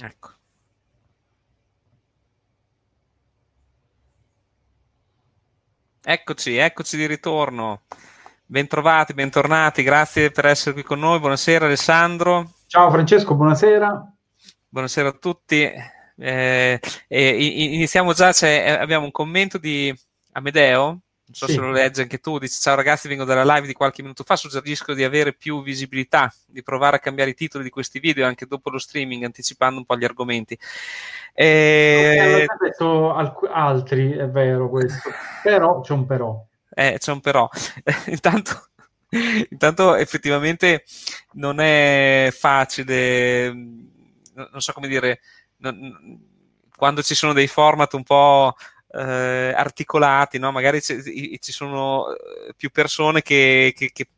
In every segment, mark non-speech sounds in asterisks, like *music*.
Ecco. Eccoci, eccoci di ritorno. Bentrovati, bentornati, grazie per essere qui con noi. Buonasera Alessandro. Ciao Francesco, buonasera. Buonasera a tutti. Eh, eh, iniziamo già, abbiamo un commento di Amedeo, non so sì. se lo leggi anche tu, dice ciao ragazzi vengo dalla live di qualche minuto fa, suggerisco di avere più visibilità, di provare a cambiare i titoli di questi video anche dopo lo streaming, anticipando un po' gli argomenti. Eh, ho detto alc- altri, è vero questo, però c'è un però. Eh, c'è un però. *laughs* intanto, intanto effettivamente non è facile, non so come dire, non, quando ci sono dei format un po' eh, articolati, no? magari ci, ci, sono eh, più persone che, che, che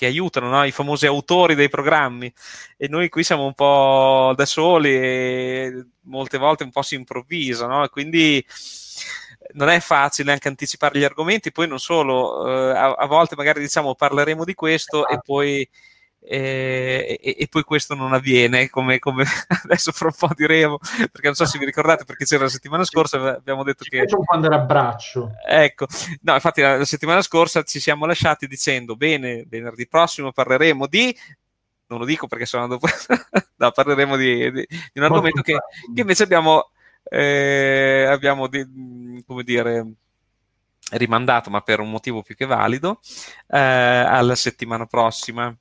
che aiutano, no? i famosi autori dei programmi e noi qui siamo un po' da soli e molte volte un po' si improvvisa, no? quindi non è facile anche anticipare gli argomenti, poi non solo, eh, a, a, volte magari diciamo parleremo di questo e poi e, e, e, poi questo non avviene, come, come, *laughs* adesso fra un po' diremo, perché non so se vi ricordate, perché c'era la settimana scorsa, abbiamo detto ci che... Un quando era braccio. Ecco, no, infatti la, la, settimana scorsa ci siamo lasciati dicendo, bene, venerdì prossimo parleremo di... Non lo dico perché sono dopo... *laughs* no, parleremo di, di, di un argomento che, che, invece abbiamo, eh, abbiamo di, come dire rimandato, ma per un motivo più che valido, eh, alla settimana prossima.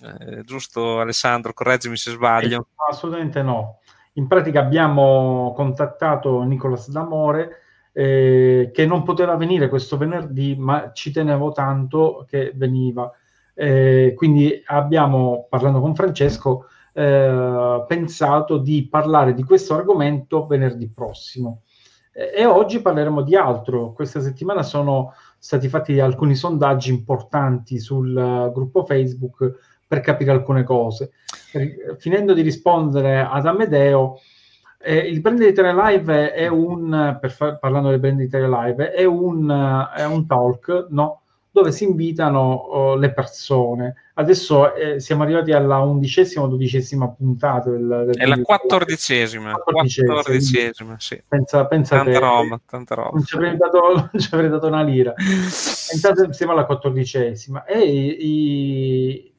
Eh, giusto Alessandro, correggimi se sbaglio. assolutamente no. In pratica abbiamo contattato Nicolas D'Amore eh, che non poteva venire questo venerdì, ma ci tenevo tanto che veniva. Eh, quindi abbiamo, parlando con Francesco, eh, pensato di parlare di questo argomento venerdì prossimo. e oggi parleremo di altro. Questa settimana sono stati fatti alcuni sondaggi importanti sul uh, gruppo Facebook per capire alcune cose. Finendo di rispondere ad Amedeo, eh, il brand Italia Live è un, per fa- parlando del brand Italia Live, è un, è un talk, no? dove si invitano oh, le persone. Adesso eh, siamo arrivati alla undicesima o dodicesima puntata. Del, del è la quattordicesima. Quattordicesima, sì. Pensa, pensa tanta, te, roba, tanta roba. Non ci avrei dato, *laughs* dato una lira. *laughs* Intanto siamo alla quattordicesima. E i,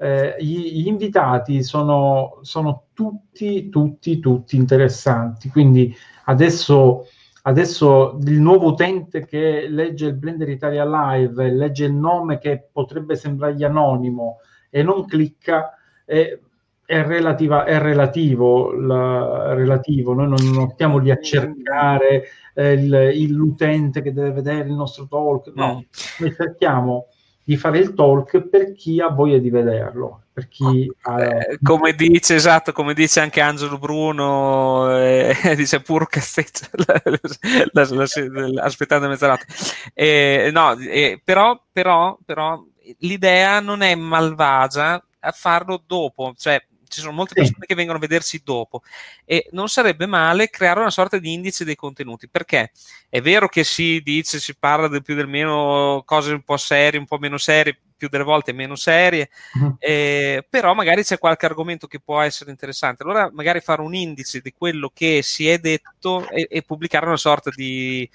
eh, gli, gli, invitati sono, sono, tutti, tutti, tutti interessanti. Quindi adesso, adesso il nuovo utente che legge il Blender Italia Live, legge il nome che potrebbe sembrargli anonimo e non clicca, è, è, relativa, è relativo, la, relativo. Noi non, non, stiamo lì a cercare eh, il, l'utente che deve vedere il nostro talk, no, mm. noi cerchiamo di fare il talk per chi ha voglia di vederlo. Per chi ha... eh, come dice esatto, come dice anche Angelo Bruno, eh, *laughs* dice pur cazzetta *laughs* aspettando mezzanotte. Eh, no, eh, però, però, però l'idea non è malvagia a farlo dopo, cioè ci sono molte persone sì. che vengono a vedersi dopo e non sarebbe male creare una sorta di indice dei contenuti perché è vero che si dice, si parla del più del meno cose un po' serie, un po' meno serie, più delle volte meno serie, uh-huh. eh, però magari c'è qualche argomento che può essere interessante. Allora magari fare un indice di quello che si è detto e, e pubblicare una sorta di,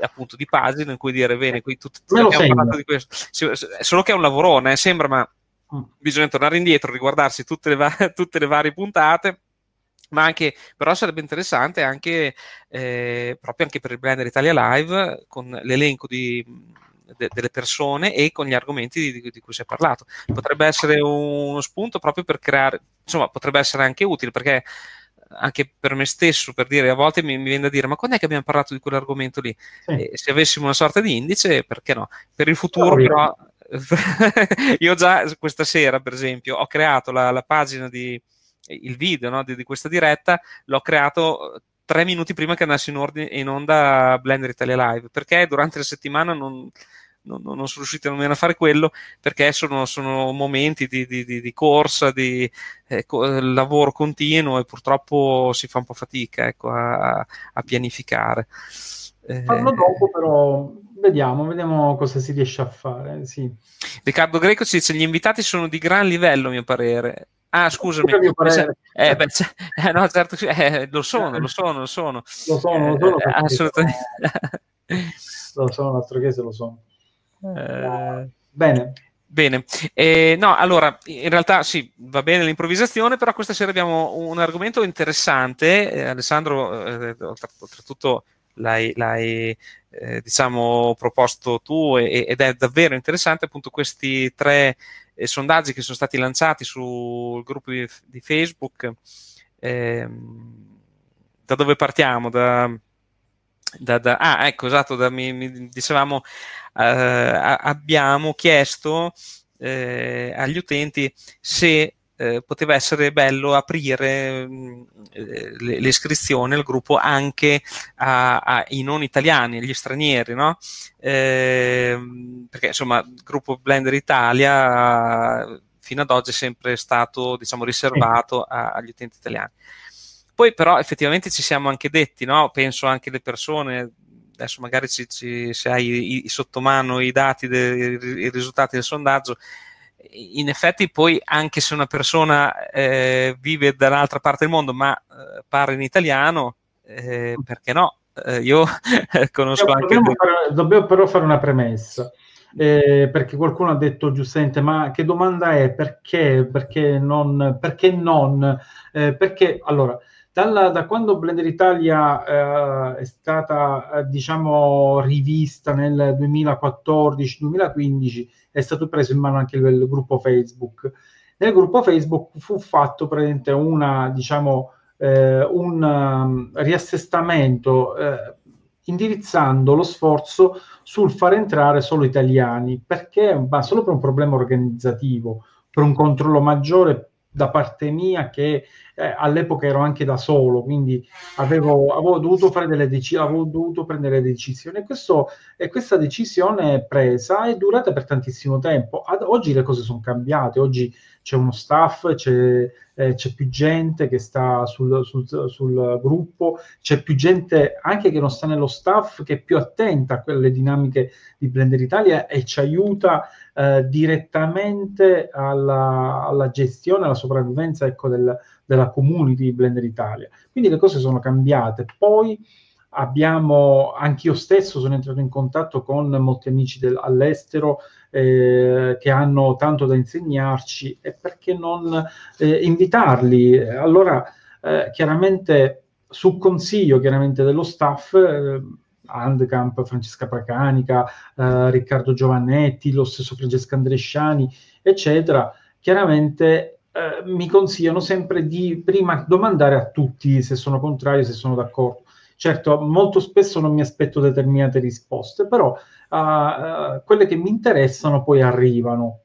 appunto di pagina in cui dire bene qui tutti abbiamo parlato di questo solo che è un lavorone eh, sembra ma. Bisogna tornare indietro, riguardarsi tutte le, va- *laughs* tutte le varie puntate ma anche, però sarebbe interessante anche eh, proprio anche per il Blender Italia Live con l'elenco di, de, delle persone e con gli argomenti di, di, cui si è parlato. Potrebbe essere uno spunto proprio per creare, insomma, potrebbe essere anche utile perché anche per me stesso, per dire, a volte mi, mi viene da dire, ma quando è che abbiamo parlato di quell'argomento lì? Sì. se avessimo una sorta di indice, perché no? Per il futuro, però, *laughs* io già questa sera, per esempio, ho creato la, la pagina di il video no, di, di, questa diretta, l'ho creato tre minuti prima che andasse in, ordine, in onda Blender Italia Live, perché durante la settimana non, non, non sono riuscito nemmeno a fare quello, perché sono, sono momenti di, di, di corsa, di eh, lavoro continuo e purtroppo si fa un po' fatica ecco, a, a pianificare. Parlo eh, dopo, però vediamo, vediamo cosa si riesce a fare. Sì. Riccardo Greco ci dice: Gli invitati sono di gran livello, a mio parere. Ah, scusami. Eh, beh, *laughs* eh, no, certo, eh, lo sono, lo sono, lo sono. Lo sono, lo sono. Eh, assolutamente. lo sono, l'altro chiesa lo sono. Eh... Bene. Bene, eh, no, allora, in realtà sì, va bene l'improvvisazione, però questa sera abbiamo un argomento interessante. Eh, Alessandro, eh, oltretutto, l'hai, l'hai eh, diciamo, proposto tu e, ed è davvero interessante appunto questi tre eh, sondaggi che sono stati lanciati sul gruppo di, di Facebook. Ehm, da dove partiamo? Da, da, da, ah, ecco, esatto, da, mi, mi dicevamo, eh, abbiamo chiesto eh, agli utenti se eh, poteva essere bello aprire mm, eh, l'iscrizione al gruppo anche ai non italiani, agli stranieri, no? Eh, perché insomma il gruppo Blender Italia fino ad oggi è sempre stato diciamo riservato a, agli utenti italiani. Poi però effettivamente ci siamo anche detti, no? penso anche le persone, adesso magari ci, ci, se hai i, i sottomano i dati, dei, i risultati del sondaggio, in effetti poi anche se una persona eh, vive dall'altra parte del mondo ma eh, parla in italiano, eh, perché no? Eh, io *laughs* conosco dobbiamo anche... Dobbiamo, fare, dobbiamo però fare una premessa. Eh, perché qualcuno ha detto giustamente ma che domanda è perché perché non perché non eh, perché allora dalla, da quando Blender Italia eh, è stata eh, diciamo rivista nel 2014-2015 è stato preso in mano anche il, il, gruppo Facebook. Nel gruppo Facebook fu fatto praticamente una diciamo eh, un um, riassestamento eh, indirizzando lo sforzo sul far entrare solo italiani perché ma solo per un problema organizzativo per un controllo maggiore da parte mia che eh, all'epoca ero anche da solo, quindi avevo, avevo dovuto fare delle decisioni, avevo dovuto prendere decisioni questo, e questa decisione presa è durata per tantissimo tempo. Ad oggi le cose sono cambiate, oggi c'è uno staff, c'è, eh, c'è più gente che sta sul, sul, sul, gruppo, c'è più gente anche che non sta nello staff, che è più attenta a quelle dinamiche di Blender Italia e ci aiuta eh, direttamente alla, alla, gestione, alla sopravvivenza ecco, del, della community di Blender Italia. Quindi le cose sono cambiate. Poi abbiamo, anch'io stesso sono entrato in contatto con molti amici del, all'estero eh, che hanno tanto da insegnarci e perché non eh, invitarli? Allora, eh, chiaramente, su consiglio chiaramente dello staff, eh, Handcamp, Francesca Pracanica, eh, Riccardo Giovannetti, lo stesso Francesco Andresciani, eccetera, chiaramente eh, mi consigliano sempre di prima domandare a tutti se sono contrari, se sono d'accordo. Certo, molto spesso non mi aspetto determinate risposte, però uh, quelle che mi interessano poi arrivano.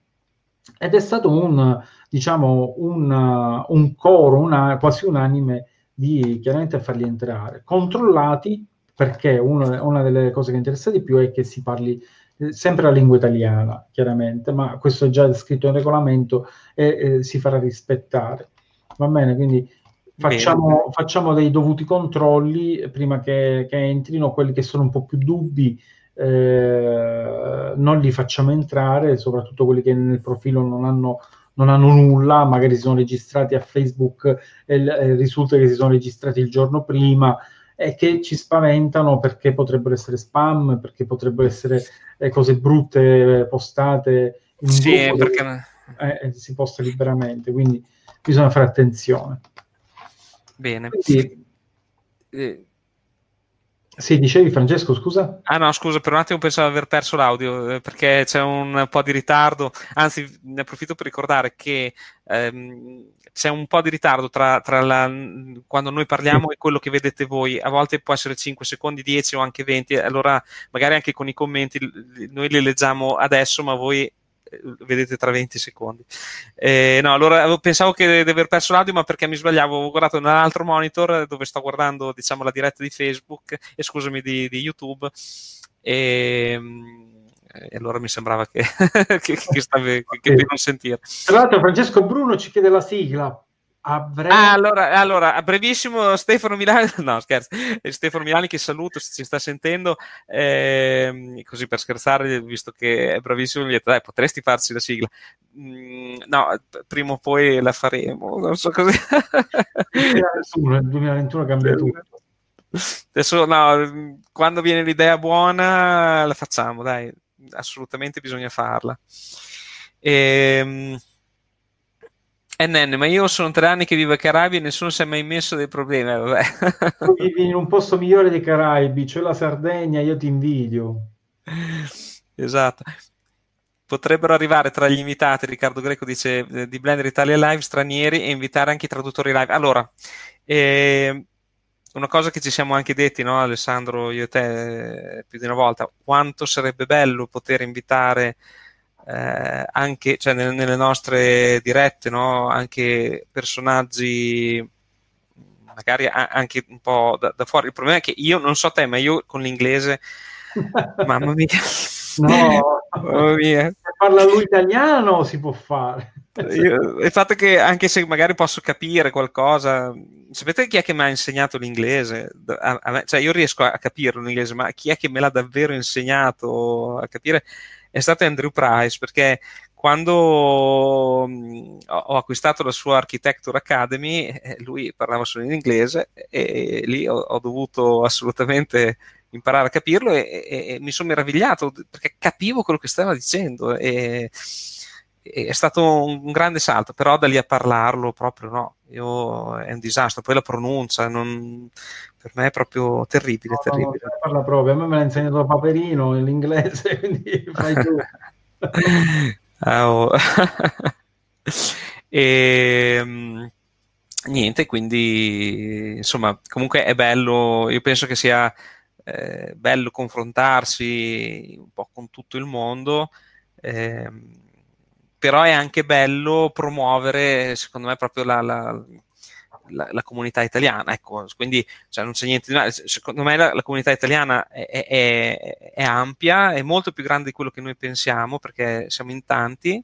Ed è stato un, diciamo, un, uh, un coro, una, quasi unanime di chiaramente farli entrare, controllati perché una, una, delle cose che interessa di più è che si parli eh, sempre la lingua italiana, chiaramente, ma questo è già scritto in regolamento e eh, si farà rispettare. Va bene, quindi facciamo, facciamo dei dovuti controlli prima che, che entrino. Quelli che sono un po' più dubbi eh, non li facciamo entrare, soprattutto quelli che nel profilo non hanno, non hanno nulla, magari si sono registrati a Facebook e eh, risulta che si sono registrati il giorno prima e che ci spaventano perché potrebbero essere spam, perché potrebbero essere eh, cose brutte postate in sì, perché... eh, si posta liberamente, quindi bisogna fare attenzione. Bene. Quindi, eh, sì, dicevi Francesco, scusa? Ah no, scusa, per un attimo pensavo di aver perso l'audio eh, perché c'è un po' di ritardo, anzi ne approfitto per ricordare che ehm, c'è un po' di ritardo tra, tra la, quando noi parliamo e quello che vedete voi, a volte può essere 5 secondi, 10 o anche 20, allora magari anche con i commenti noi li leggiamo adesso, ma voi vedete tra 20 secondi. Eh, no, allora pensavo che di aver perso l'audio, ma perché mi sbagliavo, ho guardato nell'altro monitor dove sto guardando, diciamo, la diretta di Facebook e scusami di, di YouTube. E, e, allora mi sembrava che, *laughs* che, che, stavi, che, che non sentire. Tra l'altro, Francesco Bruno ci chiede la sigla. Avrei... Ah, allora, allora, a brevissimo Stefano Milani, *laughs* no scherzo, Stefano Milani che saluto se ci sta sentendo, eh, così per scherzare, visto che è bravissimo, gli ho detto, dai, potresti farci la sigla. Mm, no, prima o poi la faremo, non so così. Il 2021 cambia tutto. Adesso, no, quando viene l'idea buona, la facciamo, dai, assolutamente bisogna farla. Ehm... Eh, nenne, ma io sono tre anni che vivo ai Caraibi e nessuno si è mai messo dei problemi. Eh, vabbè. Vivi in un posto migliore dei Caraibi, cioè la Sardegna, io ti invidio. Esatto. Potrebbero arrivare tra gli invitati, Riccardo Greco dice, eh, di Blender Italia Live, stranieri e invitare anche i traduttori live. Allora, eh, una cosa che ci siamo anche detti, no, Alessandro, io e te, più di una volta, quanto sarebbe bello poter invitare eh, anche cioè, nelle, nelle, nostre dirette, no? anche personaggi magari anche un po' da, da, fuori. Il problema è che io non so te, ma io con l'inglese, *laughs* mamma mia. No, mamma mia. Se parla lui italiano si può fare. Io, il fatto che anche se magari posso capire qualcosa, sapete chi è che mi ha insegnato l'inglese? A, a me, cioè io riesco a capire l'inglese, ma chi è che me l'ha davvero insegnato a capire? È stato Andrew Price perché quando mh, ho acquistato la sua Architecture Academy, eh, lui parlava solo in inglese e, e lì ho, ho, dovuto assolutamente imparare a capirlo e, e, e, mi sono meravigliato perché capivo quello che stava dicendo e, è stato un, grande salto, però da lì a parlarlo proprio no, Io, è un disastro. Poi la pronuncia non, per me è proprio terribile. No, terribile. No, parla proprio, a me me l'ha insegnato Paperino l'inglese, *laughs* quindi fai tu. *laughs* Ah, oh. e, *laughs* ehm, niente, quindi insomma, comunque è bello, io penso che sia eh, bello confrontarsi un po' con tutto il mondo. Eh, però è anche bello promuovere, secondo me, proprio la, la, la, la comunità italiana. Ecco, quindi cioè, non c'è niente di male. Secondo me la, comunità italiana è, è, è, ampia, è molto più grande di quello che noi pensiamo, perché siamo in tanti,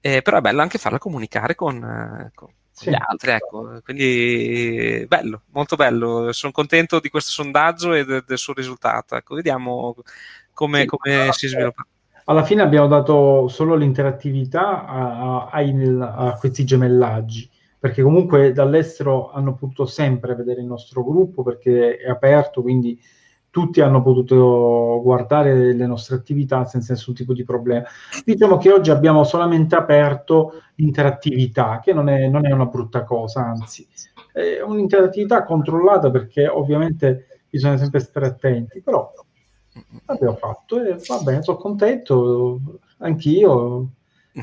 eh, però è bello anche farla comunicare con, con sì. gli altri. Ecco. Quindi bello, molto bello. Sono contento di questo sondaggio e de, del suo risultato. Ecco, vediamo come, sì, come si sviluppa alla fine abbiamo dato solo l'interattività a, a, a, questi gemellaggi, perché comunque dall'estero hanno potuto sempre vedere il nostro gruppo perché è aperto, quindi tutti hanno potuto guardare le nostre attività senza nessun tipo di problema. Diciamo che oggi abbiamo solamente aperto l'interattività, che non è, non è una brutta cosa, anzi, è un'interattività controllata perché ovviamente bisogna sempre stare attenti, però l'abbiamo fatto e va bene, sono contento, anch'io.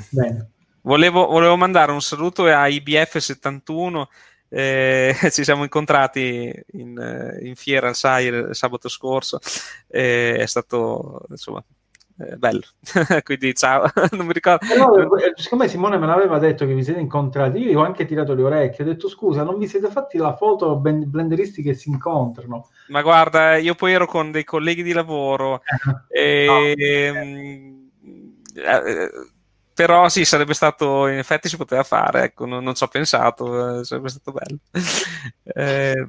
Bene. Volevo, volevo mandare un saluto a IBF71. Eh, *laughs* ci siamo incontrati in, eh, in fiera al SAI sabato scorso. Eh, è stato insomma eh, bello. *laughs* Quindi ciao, *laughs* non mi ricordo. No, eh, secondo me Simone me l'aveva detto che vi siete incontrati. Io gli ho anche tirato le orecchie. Ho detto scusa, non vi siete fatti la foto blenderisti che si incontrano? Ma guarda, io poi ero con dei colleghi di lavoro. *laughs* e, no. eh, però sì, sarebbe stato, in effetti si poteva fare, ecco, non, non ci ho pensato, eh, sarebbe stato bello. eh,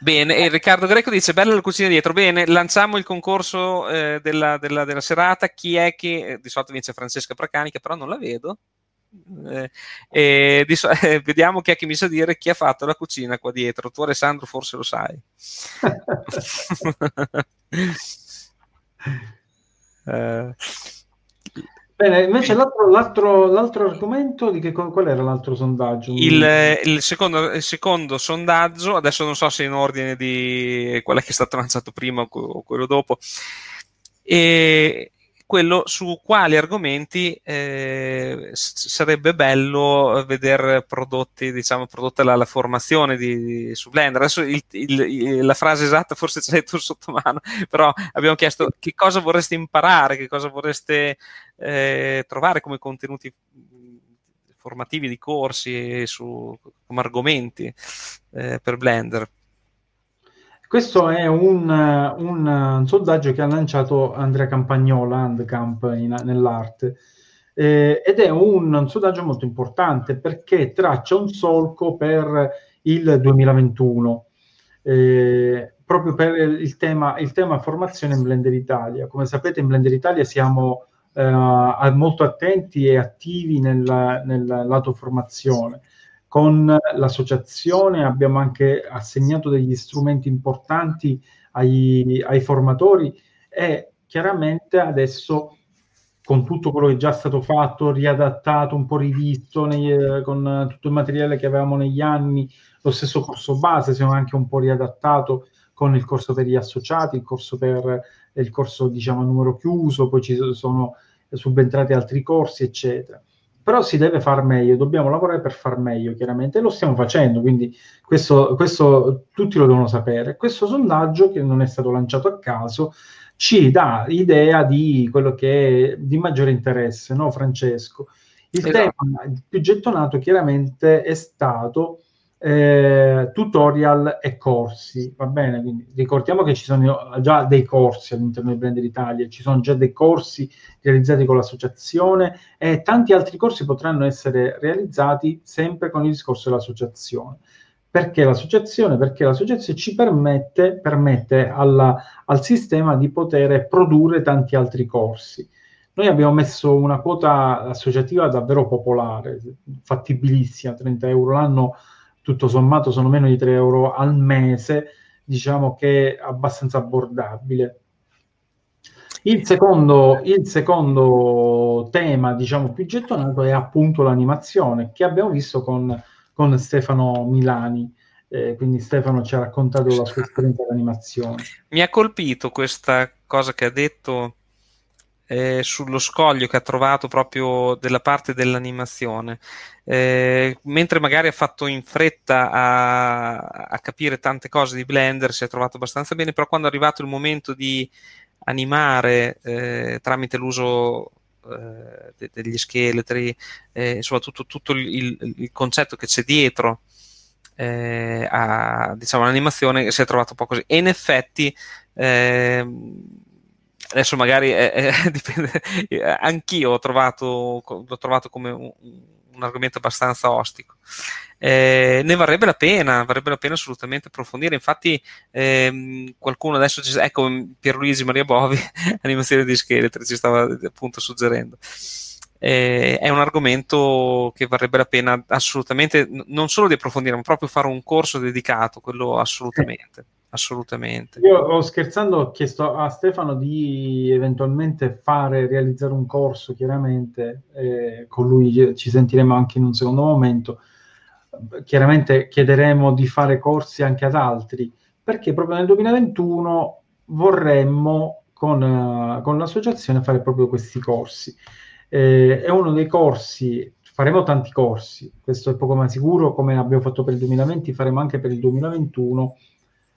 Bene, e Riccardo Greco dice: Bella la cucina dietro. Bene, lanciamo il concorso eh, della, della, della, serata. Chi è che eh, di solito vince Francesca Pracani, che però non la vedo. Eh, di, *laughs* eh, vediamo chi è che mi sa dire chi ha fatto la cucina qua dietro. Tu, Alessandro, forse lo sai. *laughs* *laughs* eh, Bene, invece l'altro, l'altro, l'altro, argomento di che, qual era l'altro sondaggio? Il, il, secondo, il, secondo, sondaggio, adesso non so se in ordine di quello che è stato lanciato prima o quello dopo, e quello su quali argomenti eh, sarebbe bello vedere prodotti, diciamo, prodotta la, la formazione di, di, su Blender. Adesso il, il, la frase esatta forse ce l'hai tu sotto mano, *laughs* però abbiamo chiesto che cosa vorreste imparare, che cosa vorreste eh, trovare come contenuti formativi di corsi su, come argomenti eh, per Blender. Questo è un, un, un, sondaggio che ha lanciato Andrea Campagnola, Handcamp, in, nell'arte. eh, ed è un, un, sondaggio molto importante perché traccia un solco per il 2021. Eh, proprio per il tema, il tema formazione in Blender Italia. Come sapete in Blender Italia siamo eh, molto attenti e attivi nel, nel lato formazione. Con l'associazione abbiamo anche assegnato degli strumenti importanti ai, ai formatori e chiaramente adesso con tutto quello che è già stato fatto, riadattato, un po' rivisto nei, con tutto il materiale che avevamo negli anni, lo stesso corso base, siamo anche un po' riadattato con il corso per gli associati, il corso per il corso diciamo a numero chiuso, poi ci sono subentrati altri corsi, eccetera. Però si deve far meglio, dobbiamo lavorare per far meglio, chiaramente, e lo stiamo facendo, quindi questo, questo tutti lo devono sapere. Questo sondaggio, che non è stato lanciato a caso, ci dà idea di quello che è di maggiore interesse, no Francesco? Il esatto. tema più gettonato chiaramente è stato eh, tutorial e corsi, va bene? Quindi ricordiamo che ci sono già dei corsi all'interno di Blender Italia, ci sono già dei corsi realizzati con l'associazione e tanti altri corsi potranno essere realizzati sempre con il discorso dell'associazione. Perché l'associazione? Perché l'associazione ci permette, permette alla, al sistema di poter produrre tanti altri corsi. Noi abbiamo messo una quota associativa davvero popolare, fattibilissima, 30 euro l'anno, tutto sommato sono meno di 3 euro al mese, diciamo che è abbastanza abbordabile. Il secondo, il secondo tema, diciamo, più gettonato è appunto l'animazione, che abbiamo visto con con Stefano Milani. Eh, quindi Stefano ci ha raccontato la sua esperienza di animazione. Mi ha colpito questa cosa che ha detto eh, sullo scoglio che ha trovato proprio della parte dell'animazione. Eh, mentre magari ha fatto in fretta a, a, capire tante cose di Blender, si è trovato abbastanza bene, però quando è arrivato il momento di animare eh, tramite l'uso eh, de- degli scheletri, eh, soprattutto tutto il, il, concetto che c'è dietro eh, a diciamo, l'animazione si è trovato un po' così. E in effetti, ehm, adesso magari *laughs* dipende, anch'io ho trovato, l'ho trovato come un, un argomento abbastanza ostico. Eh, ne varrebbe la pena, varrebbe la pena assolutamente approfondire. Infatti, ehm, qualcuno adesso, ci, ecco Pierluigi Maria Bovi, *laughs* animazione di scheletri, ci stava appunto suggerendo. Eh, è un argomento che varrebbe la pena assolutamente non solo di approfondire, ma proprio fare un corso dedicato, quello assolutamente. Assolutamente. Io ho scherzando, ho chiesto a Stefano di eventualmente fare, realizzare un corso, chiaramente, eh, con lui ci sentiremo anche in un secondo momento, chiaramente chiederemo di fare corsi anche ad altri, perché proprio nel 2021 vorremmo con, uh, con l'associazione fare proprio questi corsi. Eh, è uno dei corsi, faremo tanti corsi, questo è poco ma sicuro, come abbiamo fatto per il 2020, faremo anche per il 2021,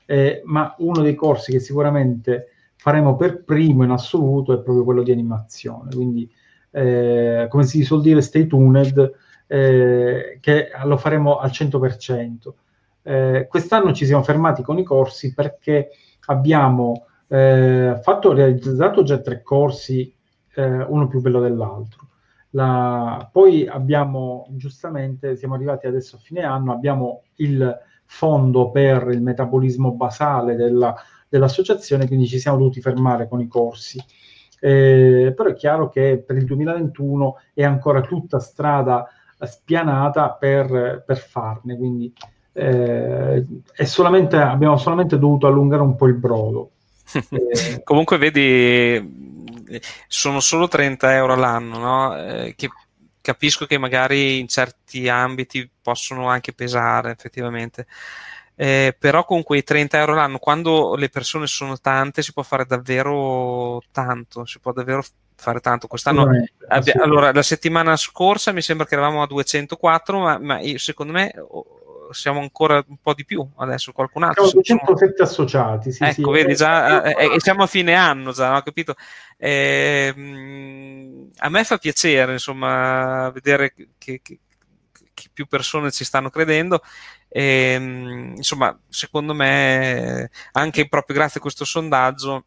eh, ma uno dei corsi che sicuramente faremo per primo in assoluto è proprio quello di animazione, quindi eh, come si suol dire stay tuned, eh, che lo faremo al 100%. Eh, quest'anno ci siamo fermati con i corsi perché abbiamo eh, fatto, realizzato già tre corsi, eh, uno più bello dell'altro. La, poi abbiamo giustamente, siamo arrivati adesso a fine anno, abbiamo il fondo per il metabolismo basale della, dell'associazione, quindi ci siamo dovuti fermare con i corsi. Eh, però è chiaro che per il 2021 è ancora tutta strada spianata per, per farne, quindi eh, solamente, abbiamo solamente dovuto allungare un po' il brodo. *laughs* Comunque vedi, sono solo 30 euro all'anno, no? eh, che capisco che magari in certi ambiti possono anche pesare effettivamente. Eh, però con quei 30 euro l'anno, quando le persone sono tante, si può fare davvero tanto, si può davvero fare tanto. Quest'anno, abbia, allora, la settimana scorsa mi sembra che eravamo a 204, ma, ma io, secondo me siamo ancora un po' di più adesso, qualcun altro. Siamo 207 associati, sì, ecco, sì. vedi già, eh, eh, siamo a fine anno già, no? capito? Eh, a me fa piacere, insomma, vedere che, che, che, più persone ci stanno credendo. E, insomma, secondo me, anche proprio grazie a questo sondaggio,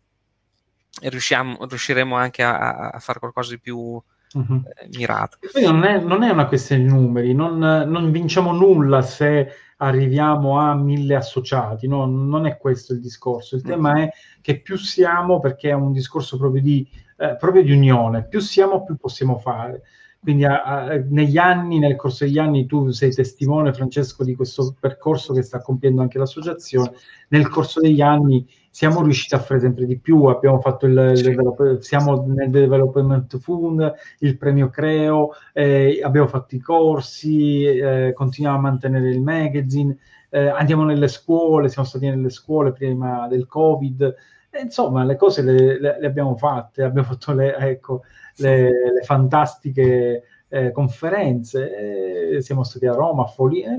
riusciamo, riusciremo anche a, a fare qualcosa di più, uh-huh. mirato. Non è, non è, una questione di numeri, non, non, vinciamo nulla se arriviamo a mille associati, no? non è questo il discorso. Il uh-huh. tema è che più siamo, perché è un discorso proprio di, eh, proprio di unione, più siamo più possiamo fare. Quindi a, a, negli anni, nel corso degli anni, tu sei testimone, Francesco, di questo percorso che sta compiendo anche l'associazione. Nel corso degli anni siamo riusciti a fare sempre di più, abbiamo fatto il, sì. il siamo nel Development Fund, il premio Creo, eh, abbiamo fatto i corsi, eh, continuiamo a mantenere il magazine, eh, andiamo nelle scuole, siamo stati nelle scuole prima del Covid. insomma, le cose le, le, le abbiamo fatte, abbiamo fatto le, ecco, le, le fantastiche eh, conferenze, eh, siamo stati a Roma, a Folia. Eh,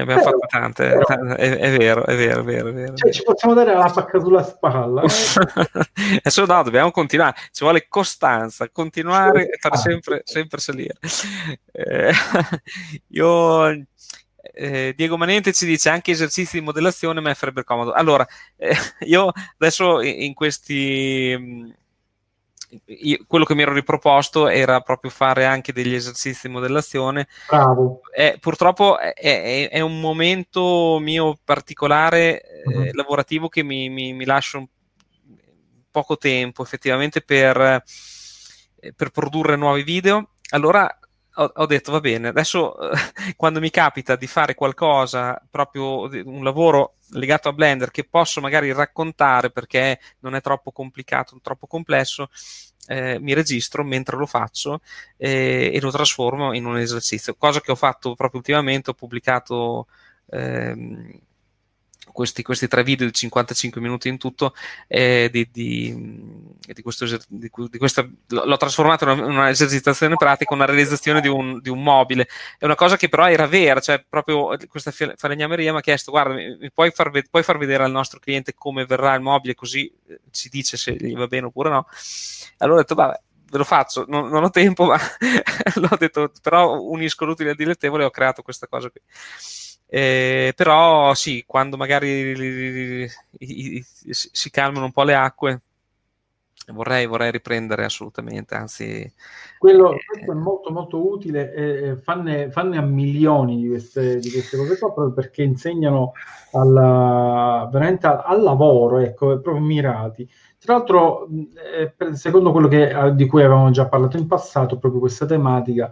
ne abbiamo fatte tante, però, è, è, vero, è vero, è vero. È vero. Cioè, ci possiamo dare la pacca sulla spalla. *laughs* Adesso no, dobbiamo continuare, ci vuole costanza, continuare e fare sempre, sempre salire. Eh, *laughs* io eh, Diego Manente ci dice anche esercizi di modellazione ma farebbe comodo. Allora, eh, io adesso in questi io, quello che mi ero riproposto era proprio fare anche degli esercizi di modellazione. Bravo. Eh, purtroppo è, è, è, un momento mio particolare uh-huh. eh, lavorativo che mi, mi, mi lascia poco tempo effettivamente per, eh, per produrre nuovi video. Allora ho, detto va bene, adesso *laughs* quando mi capita di fare qualcosa, proprio un lavoro legato a Blender che posso magari raccontare perché non è troppo complicato, troppo complesso, eh, mi registro mentre lo faccio eh, e lo trasformo in un esercizio, cosa che ho fatto proprio ultimamente, ho pubblicato... Ehm, questi, questi, tre video di 55 minuti in tutto eh, di, di, di, questo, di, questa, l'ho trasformato in un'esercitazione pratica, una realizzazione di un, un, mobile. È una cosa che però era vera, cioè proprio questa falegnameria mi ha chiesto guarda, mi puoi, far, puoi, far, vedere al nostro cliente come verrà il mobile così eh, ci dice se gli va bene oppure no. Allora ho detto vabbè, ve lo faccio, non, non ho tempo, ma *laughs* l'ho detto, però unisco l'utile al dilettevole e ho creato questa cosa qui. Eh, però sì, quando magari si calmano un po' le acque, vorrei, vorrei riprendere assolutamente, anzi... Quello, eh, questo è molto molto utile, eh, fanne, fanne, a milioni di queste, di queste, cose qua, proprio perché insegnano alla, veramente al, al lavoro, ecco, proprio mirati. Tra l'altro, eh, secondo quello che, di cui avevamo già parlato in passato, proprio questa tematica,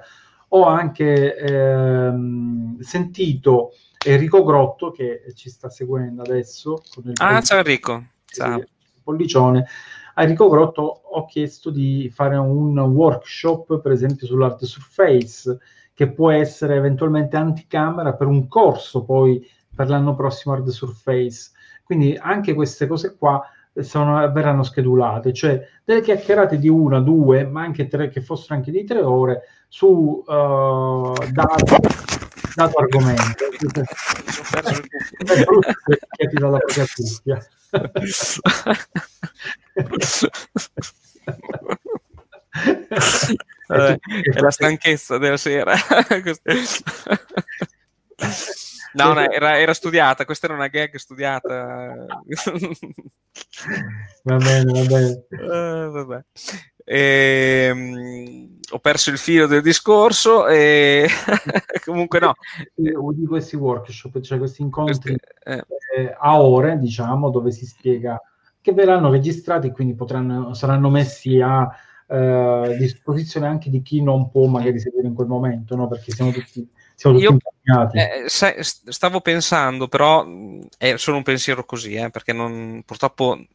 ho anche ehm, sentito Enrico Grotto che ci sta seguendo adesso. ah, ciao Enrico. Ciao. Pollicione. A Enrico Grotto ho chiesto di fare un workshop, per esempio, sull'art surface, che può essere eventualmente anticamera per un corso poi per l'anno prossimo art surface. Quindi anche queste cose qua sono, verranno schedulate, cioè delle chiacchierate di una, due, ma anche tre, che fossero anche di tre ore su uh, dato, dato argomento. È brutto ti dà la propria cuffia. Vabbè, è la stanchezza della sera. No, no era, era, studiata, questa era una gag studiata. va bene, va bene. Uh. E, um, ho perso il filo del discorso e *laughs* comunque no. Di questi workshop, cioè questi incontri eh. Eh, a ore, diciamo, dove si spiega che verranno registrati, quindi potranno, saranno messi a eh, disposizione anche di chi non può magari seguire in quel momento, no? perché siamo tutti siamo tutti Io, impegnati. Eh, stavo pensando, però è solo un pensiero così, eh, perché non, purtroppo eh,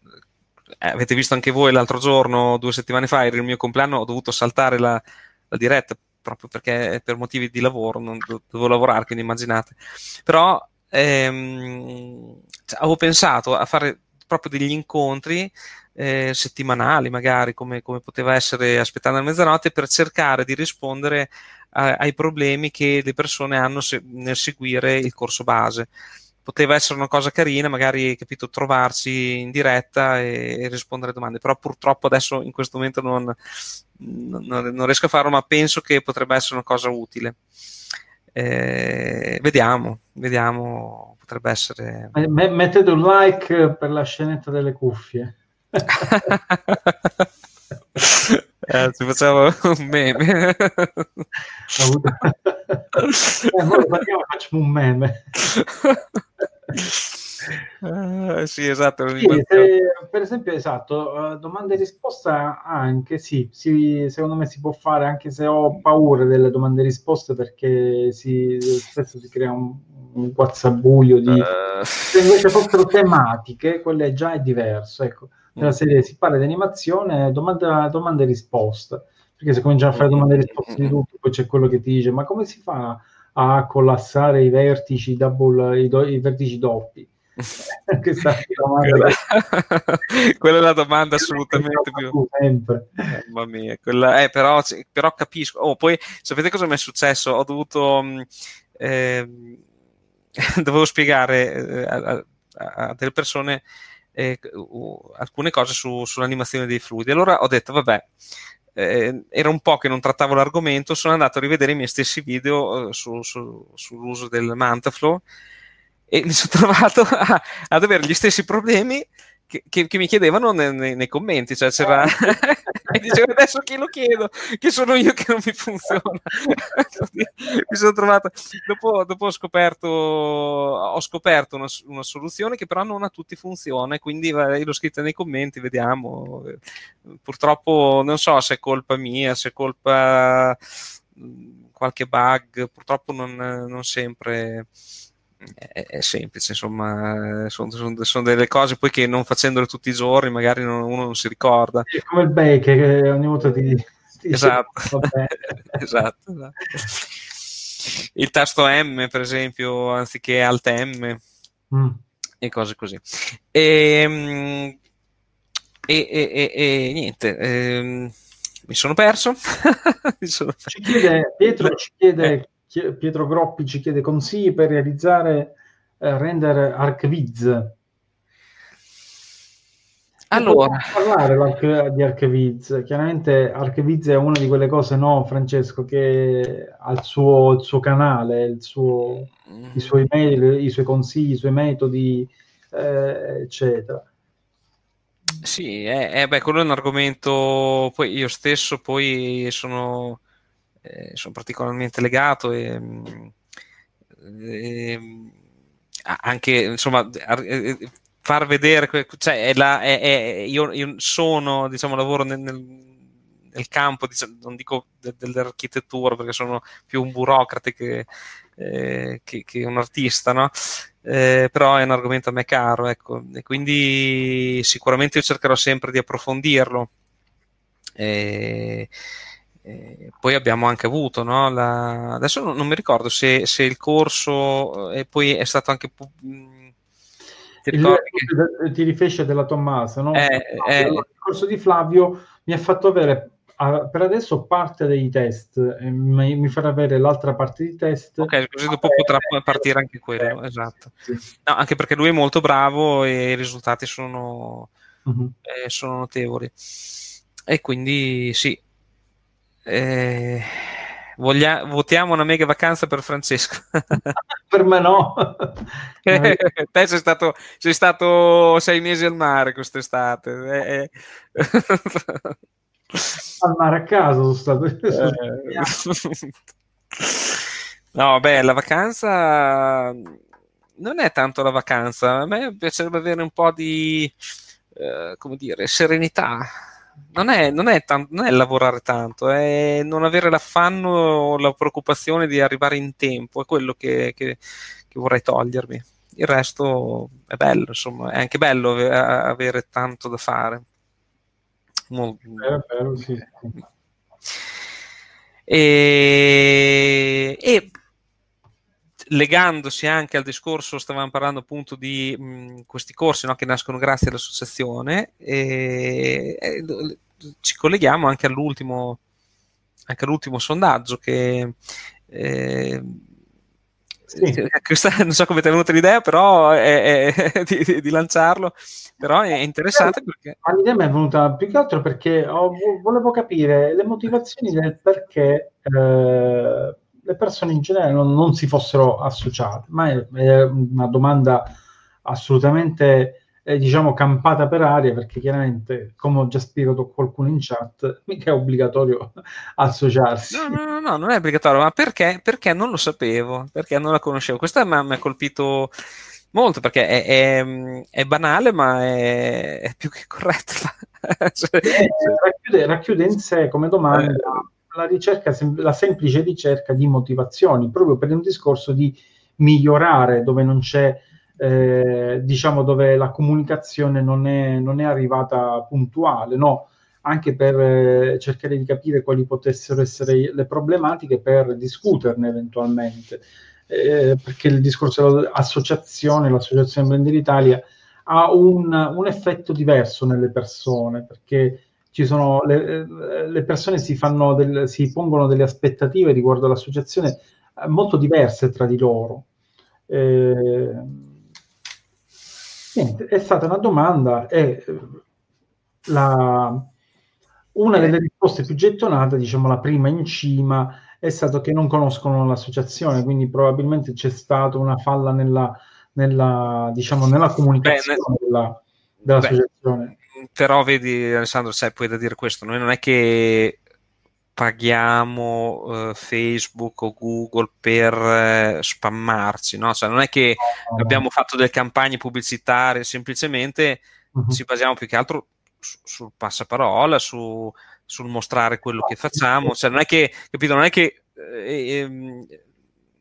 avete visto anche voi l'altro giorno, due settimane fa, era il mio compleanno, ho dovuto saltare la, la diretta proprio perché per motivi di lavoro non dovevo lavorare, quindi immaginate. Però ehm, cioè, avevo pensato a fare proprio degli incontri eh, settimanali, magari come, come, poteva essere aspettando la mezzanotte, per cercare di rispondere a, ai problemi che le persone hanno se, nel seguire il corso base. Poteva essere una cosa carina, magari capito, trovarsi in diretta e, e rispondere a domande, però purtroppo adesso in questo momento non, non, non riesco a farlo, ma penso che potrebbe essere una cosa utile. Eh, vediamo, vediamo, potrebbe essere. Mettete un like per la scenetta delle cuffie. *laughs* *laughs* Eh, ci facciamo un meme. eh, facciamo un meme. Uh, sì, esatto. Sì, se, per esempio, esatto, uh, domande e risposta anche sì, si, secondo me si può fare anche se ho paura delle domande e risposte perché si, spesso si crea un, un guazzabuglio di... Uh... Se invece fossero tematiche, quelle già è diverso, ecco. Nella mm. serie si parla di animazione, domanda, domande e risposte, perché se cominciano a fare domande e risposte di tutto, poi c'è quello che ti dice, ma come si fa a collassare i vertici double, i, do, i vertici doppi? *laughs* *laughs* quella, *laughs* quella, è la domanda assolutamente più sempre. mamma mia quella, eh, però, però, capisco oh, poi sapete cosa mi è successo ho dovuto eh, dovevo spiegare eh, a, a, delle persone eh, alcune cose su, sull'animazione dei fluidi. Allora ho detto vabbè eh, era un po' che non trattavo l'argomento sono andato a rivedere i miei stessi video eh, su, su, sull'uso del Mantaflow e *laughs* mi sono trovato a, ad avere gli stessi problemi che, che, che mi chiedevano nei, nei, nei, commenti, cioè c'era... *laughs* e dicevo adesso chi lo chiedo, che sono io che non mi funziona. *laughs* mi sono trovato... Dopo, dopo ho scoperto, ho scoperto una, una, soluzione che però non a tutti funziona, quindi l'ho scritta nei commenti, vediamo. Purtroppo non so se è colpa mia, se è colpa qualche bug, purtroppo non, non sempre è, è semplice, insomma, sono, sono, sono, delle cose poi che non facendole tutti i giorni magari non, uno non si ricorda. È come il baker che ogni volta ti... ti esatto. *laughs* esatto, esatto. Il tasto M, per esempio, anziché Alt M mm. e cose così. Ehm, e, e, e, e niente, ehm, mi sono perso. *laughs* mi sono. Ci chiede, Pietro ci chiede eh. Pietro Groppi ci chiede consigli per realizzare eh, render ArcViz. Allora, parlare di ArcViz. Chiaramente ArcViz è una di quelle cose, no, Francesco, che ha il suo, il suo canale, il suo, i suoi mail, i suoi consigli, i suoi metodi, eh, eccetera. Sì, è, è, beh, quello è un argomento. Poi io stesso poi sono eh, sono particolarmente legato e, e anche insomma eh, far vedere cioè è la, è, è, io, io, sono diciamo lavoro nel, nel, nel campo diciamo, non dico de, dell'architettura perché sono più un burocrate che, eh, che, che un artista no? Eh, però è un argomento a me caro ecco e quindi sicuramente io cercherò sempre di approfondirlo eh, eh, poi abbiamo anche avuto, no, la... adesso non, non, mi ricordo se, se il corso eh, poi è stato anche... Mm, ti, che... ti riferisci della Tommaso, no? Eh, eh, il corso di Flavio mi ha fatto avere per adesso parte dei test, mi, mi, farà avere l'altra parte di test. Ok, così dopo potrà partire anche quello, eh, esatto. Sì. No, anche perché lui è molto bravo e i risultati sono, uh-huh. eh, sono notevoli. E quindi sì, eh, voglia- votiamo una mega vacanza per Francesco. *laughs* per me no. *laughs* Te sei stato, sei stato, sei mesi al mare quest'estate. Eh, eh. al mare a caso sono stato. Eh. *laughs* no, beh, la vacanza non è tanto la vacanza. A me piacerebbe avere un po' di, eh, come dire, serenità non è, non, è tan- non è, lavorare tanto, è non avere l'affanno o la preoccupazione di arrivare in tempo, è quello che, che, che vorrei togliermi. Il resto è bello, insomma, è anche bello avere tanto da fare. È bello, sì. E, e legandosi anche al discorso, stavamo parlando appunto di mh, questi corsi no, che nascono grazie all'associazione, e, e, ci colleghiamo anche all'ultimo, anche all'ultimo sondaggio che... Eh, sì. *laughs* Questa, non so come ti è venuta l'idea, però è, è, di, di, lanciarlo, però è interessante perché... L'idea mi è venuta più che altro perché ho, volevo capire le motivazioni del perché eh, le persone in genere non, non si fossero associate, ma è, è una domanda assolutamente eh, diciamo campata per aria perché chiaramente come ho già spiegato qualcuno in chat mica è obbligatorio *laughs* associarsi no no no, no non è obbligatorio ma perché? perché non lo sapevo perché non la conoscevo questa mi ha colpito molto perché è, è, è banale ma è, è, più che corretta *laughs* cioè, eh, racchiude, racchiude, in sé come domanda eh, la, ricerca, la semplice ricerca di motivazioni proprio per un discorso di migliorare dove non c'è eh, diciamo dove la comunicazione non è, non è arrivata puntuale, no? anche per eh, cercare di capire quali potessero essere le problematiche per discuterne eventualmente. Eh, perché il discorso dell'associazione, l'associazione Blender Italia, ha un, un, effetto diverso nelle persone, perché ci sono, le, le persone si, fanno del, si pongono delle aspettative riguardo all'associazione eh, molto diverse tra di loro. Eh, Niente, è stata una domanda e eh, la, una delle risposte più gettonate, diciamo la prima in cima, è stato che non conoscono l'associazione, quindi probabilmente c'è stata una falla nella, nella, diciamo, nella comunicazione beh, della, dell'associazione. Beh, però vedi Alessandro, sai, puoi da dire questo, noi non è che paghiamo uh, Facebook o Google per uh, spammarci, no? Cioè non è che abbiamo fatto delle campagne pubblicitarie, semplicemente uh-huh. ci basiamo più che altro su, sul passaparola, su, sul mostrare quello che facciamo, cioè non è che, capito, non è che eh, eh,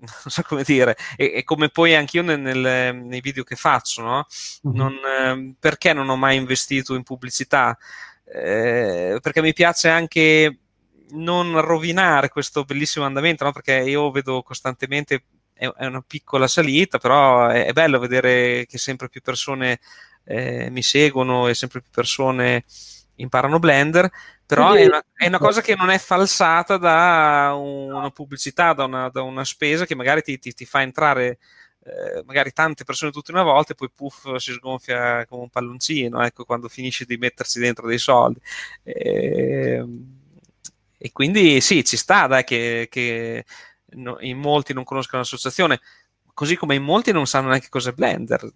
non *laughs* so come dire, e, e come poi anch'io nel, nel, nei video che faccio, no? Uh-huh. Non, eh, perché non ho mai investito in pubblicità? Eh, perché mi piace anche non rovinare questo bellissimo andamento, no? perché io vedo costantemente è, è una piccola salita, però è, è, bello vedere che sempre più persone eh, mi seguono e sempre più persone imparano Blender, però è una, è una, cosa che non è falsata da una pubblicità, da una, da una spesa che magari ti, ti, ti fa entrare eh, magari tante persone tutte una volta e poi puff si sgonfia come un palloncino, ecco, quando finisce di mettersi dentro dei soldi. Eh, e quindi sì, ci sta dai, che, che no, in molti non conoscono l'associazione, così come in molti non sanno neanche cosa è Blender.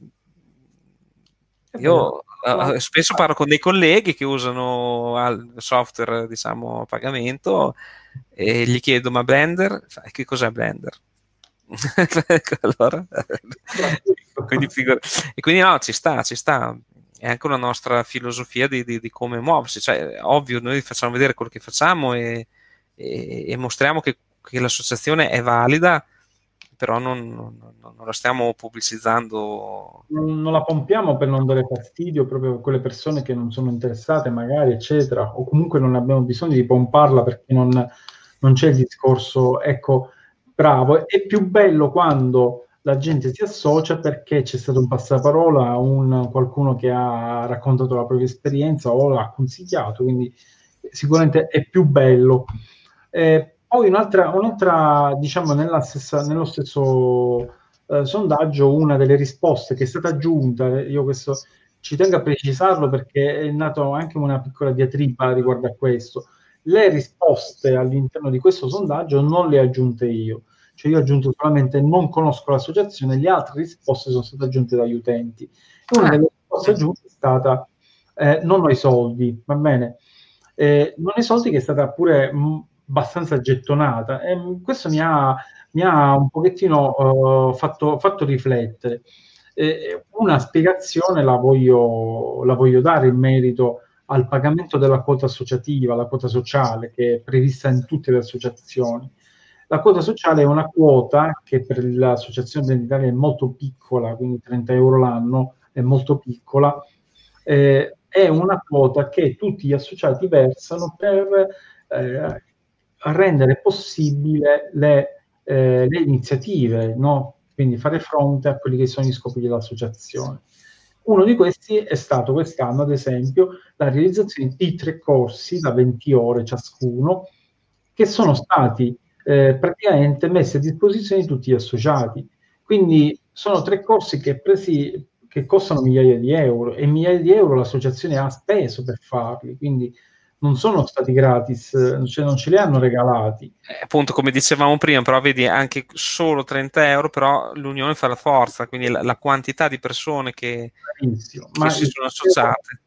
Io uh, spesso parlo con dei colleghi che usano software, diciamo, a pagamento e gli chiedo, ma Blender? Che cos'è Blender? *laughs* allora, *laughs* quindi, e quindi no, ci sta, ci sta è anche una nostra filosofia di, di, di come muoversi. Cioè, ovvio, noi facciamo vedere quello che facciamo e, e, e mostriamo che, che, l'associazione è valida, però non, non, non la stiamo pubblicizzando. Non, non, la pompiamo per non dare fastidio proprio a quelle persone che non sono interessate, magari, eccetera, o comunque non abbiamo bisogno di pomparla perché non, non c'è il discorso, ecco, bravo. È più bello quando la gente si associa perché c'è stato un passaparola, un, qualcuno che ha raccontato la propria esperienza o l'ha consigliato, quindi sicuramente è più bello. Eh, poi un'altra, un'altra diciamo, stessa, nello stesso eh, sondaggio, una delle risposte che è stata aggiunta, io questo ci tengo a precisarlo perché è nato anche una piccola diatriba riguardo a questo. Le risposte all'interno di questo sondaggio non le ho aggiunte io cioè io ho aggiunto solamente non conosco l'associazione, le altre risposte sono state aggiunte dagli utenti. Una delle risposte aggiunte è stata eh, non ho i soldi, va bene? Eh, non ho i soldi che è stata pure mh, mm, abbastanza gettonata e questo mi ha, mi ha, un pochettino uh, fatto, fatto, riflettere. Eh, una spiegazione la voglio, la voglio dare in merito al pagamento della quota associativa, la quota sociale che è prevista in tutte le associazioni. La quota sociale è una quota che per l'associazione dell'Italia è molto piccola, quindi 30 euro l'anno è molto piccola, eh, è una quota che tutti gli associati versano per eh, rendere possibile le, eh, le iniziative, no? quindi fare fronte a quelli che sono gli scopi dell'associazione. Uno di questi è stato quest'anno, ad esempio, la realizzazione di tre corsi da 20 ore ciascuno, che sono stati eh, praticamente messi a disposizione di tutti gli associati. Quindi sono tre corsi che, presi, che costano migliaia di euro e migliaia di euro l'associazione ha speso per farli. Quindi non sono stati gratis, cioè non ce li hanno regalati. Eh, appunto, come dicevamo prima, però vedi anche solo 30 euro, però l'unione fa la forza, quindi la, la quantità di persone che, che si sono associate.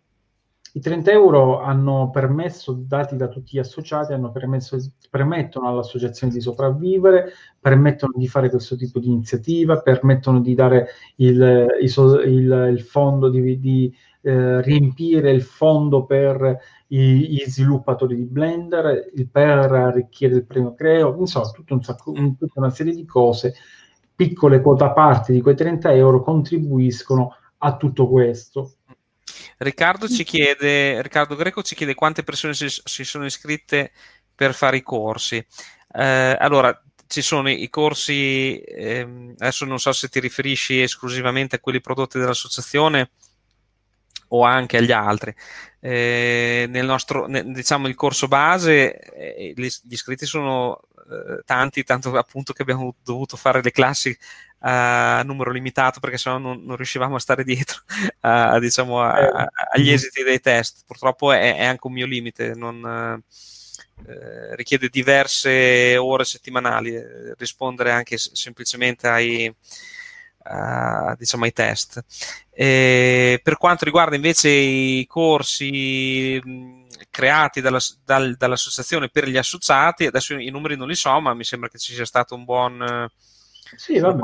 I 30 euro hanno permesso, dati da tutti gli associati, permesso, permettono all'associazione di sopravvivere, permettono di fare questo tipo di iniziativa, permettono di dare il, il, il, fondo, di, di eh, riempire il fondo per gli sviluppatori di Blender, per arricchire il premio Creo, insomma tutta, un sacco, tutta una serie di cose, piccole quota parte di quei 30 euro contribuiscono a tutto questo. Riccardo ci chiede, Riccardo Greco ci chiede quante persone si, si sono iscritte per fare i corsi. Eh, allora, ci sono i corsi, ehm, adesso non so se ti riferisci esclusivamente a quelli prodotti dall'associazione o anche agli altri. Eh, nel nostro, nel, diciamo, il corso base, eh, gli, gli, iscritti sono eh, tanti, tanto appunto che abbiamo dovuto fare le classi a numero limitato perché sennò non, non riuscivamo a stare dietro *laughs* a, diciamo, a, a, agli esiti dei test. Purtroppo è, è anche un mio limite, non, eh, richiede diverse ore settimanali eh, rispondere anche semplicemente ai, uh, diciamo ai test. E per quanto riguarda invece i corsi mh, creati dalla, dal, dall'associazione per gli associati, adesso i numeri non li so, ma mi sembra che ci sia stato un buon... Sì, vabbè,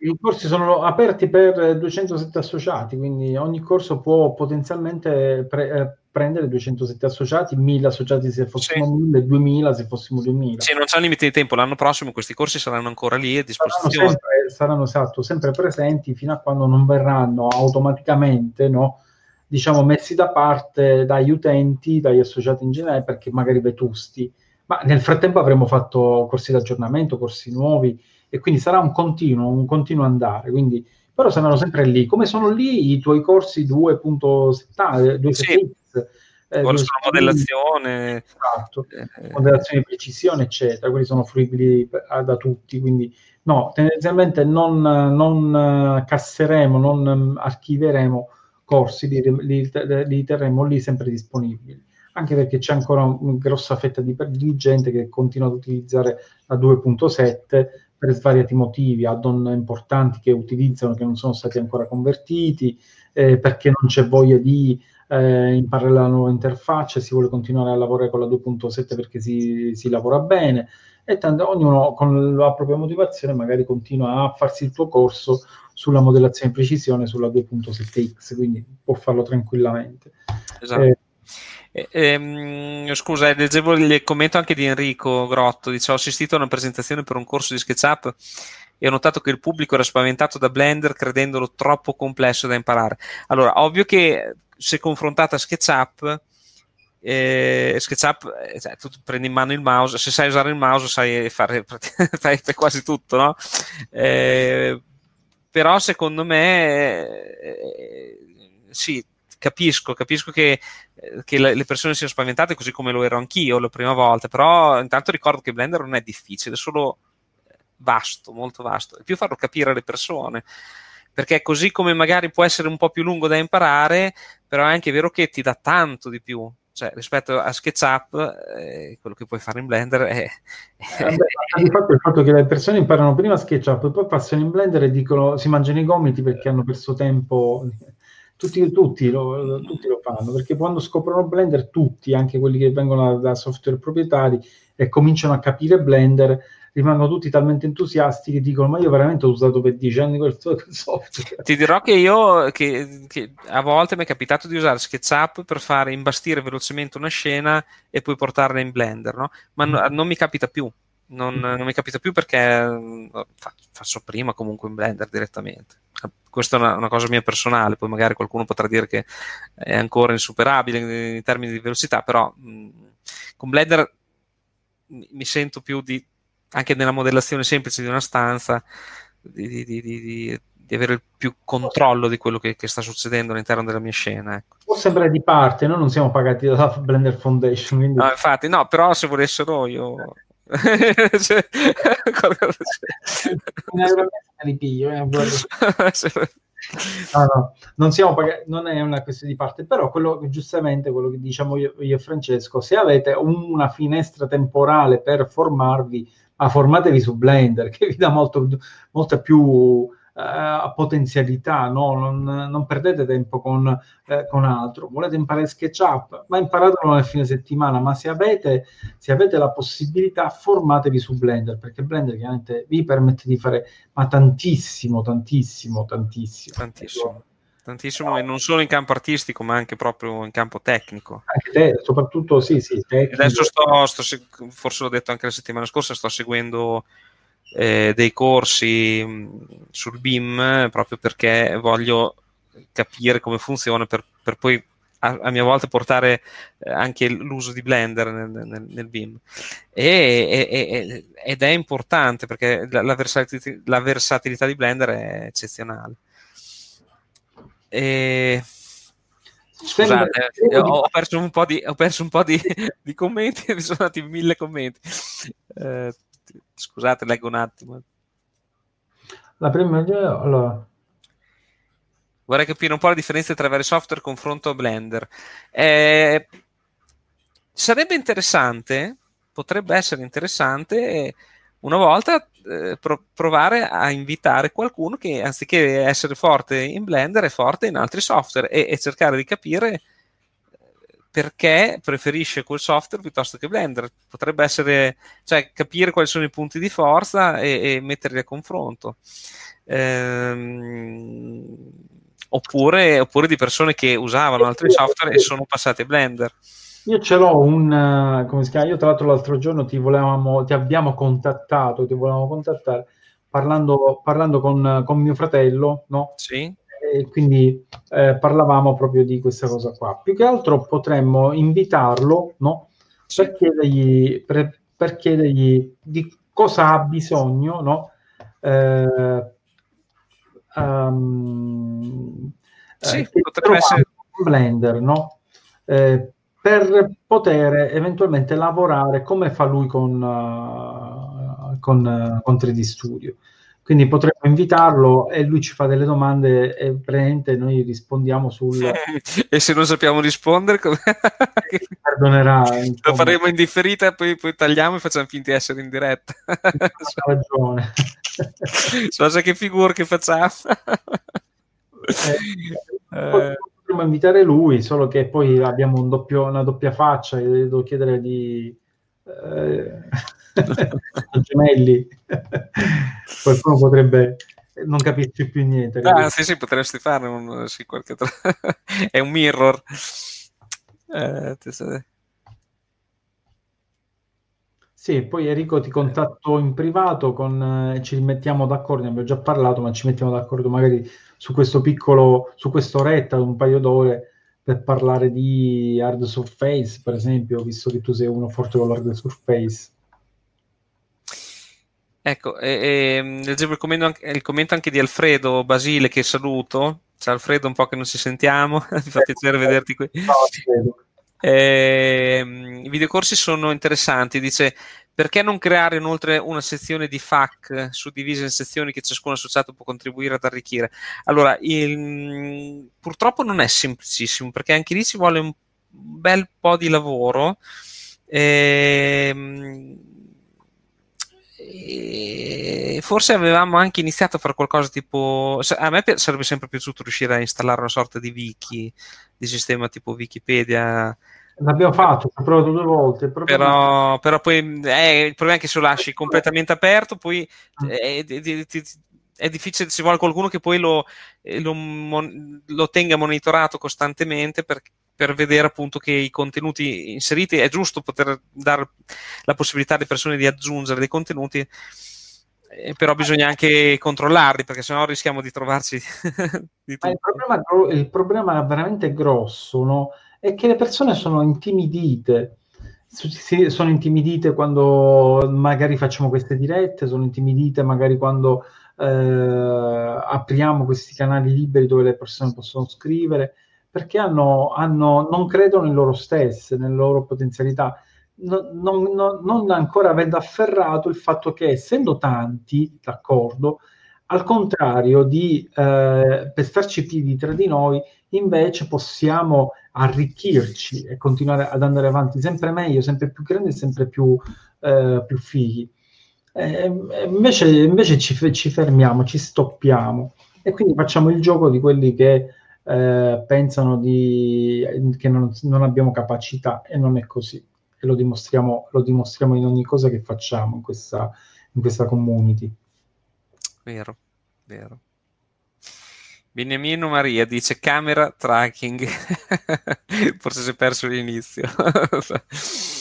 i corsi sono aperti per 207 associati, quindi ogni corso può potenzialmente pre- eh, prendere 207 associati, 1000 associati se fossimo sì. 1000, 2000 se fossimo 2000. Sì, non c'è limite di tempo, l'anno prossimo questi corsi saranno ancora lì a disposizione. Saranno sempre, saranno esatto, sempre presenti fino a quando non verranno automaticamente no, diciamo, messi da parte dagli utenti, dagli associati in generale, perché magari vetusti. Ma nel frattempo avremo fatto corsi d'aggiornamento, corsi nuovi, e quindi sarà un continuo, un continuo andare. Quindi, però saranno sempre lì. Come sono lì i tuoi corsi 2.70, 2.7 sì eh, sulla modellazione, esatto, eh, modellazione di precisione, eccetera. Quelli sono fruibili da tutti. Quindi, no, tendenzialmente non, non casseremo, non archiveremo corsi, li, li, li, terremo lì sempre disponibili. Anche perché c'è ancora una grossa fetta di, di gente che continua ad utilizzare la 2.7 per svariati motivi, add-on importanti che utilizzano che non sono stati ancora convertiti, eh, perché non c'è voglia di eh, imparare la nuova interfaccia, si vuole continuare a lavorare con la 2.7 perché si, si lavora bene e tanto, ognuno con la propria motivazione magari continua a farsi il tuo corso sulla modellazione precisione sulla 2.7x, quindi può farlo tranquillamente. Esatto. Eh, eh, ehm, scusa, leggevo il commento anche di Enrico Grotto, dice ho assistito a una presentazione per un corso di SketchUp e ho notato che il pubblico era spaventato da Blender credendolo troppo complesso da imparare. Allora, ovvio che se confrontata a SketchUp, eh, SketchUp, eh, cioè, tu prendi in mano il mouse, se sai usare il mouse sai fare, *laughs* fai quasi tutto, no? Eh, però secondo me eh, sì, capisco, capisco che, che, le persone siano spaventate così come lo ero anch'io la prima volta, però intanto ricordo che Blender non è difficile, è solo vasto, molto vasto, è più farlo capire alle persone perché così come magari può essere un po' più lungo da imparare, però è anche vero che ti dà tanto di più. Cioè, rispetto a SketchUp, eh, quello che puoi fare in Blender è... Eh, beh, il, fatto, il che le persone imparano prima SketchUp poi passano in Blender e dicono, si mangiano i gomiti perché hanno perso tempo tutti, tutti, lo, tutti, lo, fanno perché quando scoprono Blender tutti, anche quelli che vengono da, da software proprietari e cominciano a capire Blender rimangono tutti talmente entusiasti che dicono ma io veramente ho usato per dieci anni *laughs* quel software ti dirò che io che, che a volte mi è capitato di usare SketchUp per fare imbastire velocemente una scena e poi portarla in Blender no? ma mm. no, non mi capita più non, mm. non, mi capita più perché mm, faccio prima comunque in Blender direttamente. Questa è una, una, cosa mia personale, poi magari qualcuno potrà dire che è ancora insuperabile in, in termini di velocità, però mh, con Blender mi sento più di anche nella modellazione semplice di una stanza, di, di, di, di avere il più controllo di quello che, che, sta succedendo all'interno della mia scena. Ecco. Può sembrare di parte, noi non siamo pagati dalla Blender Foundation. Quindi... No, infatti, no, però se volessero io... *laughs* cioè, *laughs* ripiglio, eh, *laughs* no, no, non, siamo pag- non è una questione di parte, però quello giustamente quello che diciamo io, io e Francesco, se avete una finestra temporale per formarvi, ma formatevi su Blender, *laughs* che vi dà molto, molta più uh, potenzialità, no? non, non, perdete tempo con, eh, con, altro. Volete imparare SketchUp? Ma imparatelo nel fine settimana, ma se avete, se avete la possibilità, formatevi su Blender, perché Blender chiaramente vi permette di fare ma tantissimo, tantissimo, tantissimo. Tantissimo. Tantissimo, e non solo in campo artistico, ma anche proprio in campo tecnico. Anche te, soprattutto, sì, sì. Tecnico. Adesso sto, sto, forse l'ho detto anche la settimana scorsa, sto seguendo eh, dei corsi mm, sul BIM proprio perché voglio capire come funziona per, per poi a, a, mia volta portare eh, anche l'uso di Blender nel, nel, nel BIM. E, e, ed è importante perché la, la, versatilità, la, versatilità, di Blender è eccezionale. E... Scusate, eh, ho perso un po' di, perso un po di, *laughs* di commenti, *laughs* mi sono andati mille commenti. Eh, Scusate, leggo un attimo. La prima allora. Vorrei capire un po' la differenza tra vari software confronto a Blender. Eh, sarebbe interessante, potrebbe essere interessante una volta eh, pro- provare a invitare qualcuno che anziché essere forte in Blender è forte in altri software e, e cercare di capire perché preferisce quel software piuttosto che Blender. Potrebbe essere, cioè, capire quali sono i punti di forza e, e metterli a confronto. Ehm, oppure, oppure, di persone che usavano altri software e sono passate a Blender. Io ce l'ho un, come si chiama? Io tra l'altro l'altro giorno ti volevamo, ti abbiamo contattato, ti volevamo contattare parlando, parlando con, con mio fratello, no? Sì e quindi eh, parlavamo proprio di questa cosa qua. Più che altro potremmo invitarlo no? per, chiedergli, per, per, chiedergli, di cosa ha bisogno no? eh, um, sì, potrebbe essere Blender no? Eh, per poter eventualmente lavorare come fa lui con, uh, con, uh, con 3D Studio. Quindi potremmo invitarlo e lui ci fa delle domande e praticamente noi rispondiamo sul... *laughs* e se non sappiamo rispondere, come... perdonerà. Lo faremo in differita, poi, poi tagliamo e facciamo finta di essere in diretta. Ha *laughs* ragione. so che figure che facciamo. eh, potremmo invitare lui, solo che poi abbiamo un doppio, una doppia faccia e devo chiedere di... Eh *laughs* gemelli, qualcuno potrebbe non capirci più niente. Ah, sì, sì, potresti fare un, sì, qualche tra... *laughs* è un mirror. Eh, sì, poi Enrico ti contatto in privato, con, eh, ci mettiamo d'accordo, ne abbiamo già parlato, ma ci mettiamo d'accordo magari su questo piccolo, su quest'oretta, un paio d'ore, per parlare di hard surface, per esempio, visto che tu sei uno forte con l'hard surface. Ecco, e, e, leggevo il commento, anche, il commento, anche, di Alfredo Basile che saluto. Ciao Alfredo, un po' che non ci sentiamo, *laughs* mi fa piacere vederti qui. Eh, I videocorsi sono interessanti, dice perché non creare inoltre una sezione di FAC suddivisa in sezioni che ciascun associato può contribuire ad arricchire? Allora, il, purtroppo non è semplicissimo perché anche lì ci vuole un bel po' di lavoro. Eh, forse avevamo anche iniziato a fare qualcosa tipo a me sarebbe sempre piaciuto riuscire a installare una sorta di wiki di sistema tipo Wikipedia L'abbiamo fatto, ho provato due volte. Però, però, poi eh, il problema è che se lo lasci completamente aperto, poi mm. è, è, è, difficile, ci vuole qualcuno che poi lo, lo, lo tenga monitorato costantemente per, per, vedere appunto che i contenuti inseriti è giusto poter dare la possibilità alle persone di aggiungere dei contenuti eh, però bisogna anche controllarli perché sennò rischiamo di trovarci *laughs* di il, problema, il, problema, veramente grosso no? è che le persone sono intimidite sono intimidite quando magari facciamo queste dirette sono intimidite magari quando eh, apriamo questi canali liberi dove le persone possono scrivere perché hanno, hanno, non credono in loro stesse, nelle loro potenzialità non, non, non ancora avendo afferrato il fatto che essendo tanti, d'accordo, Al contrario di eh, pestarci piedi tra di noi, invece possiamo arricchirci e continuare ad andare avanti sempre meglio, sempre più grandi e sempre più, eh, più fighi. Eh, invece, invece ci, ci, fermiamo, ci stoppiamo e quindi facciamo il gioco di quelli che eh, pensano di, che non, non, abbiamo capacità e non è così. E lo dimostriamo, lo dimostriamo in ogni cosa che facciamo in questa, in questa community. Vero, vero. Beniamino Maria dice camera tracking, *laughs* forse si è perso l'inizio. *laughs*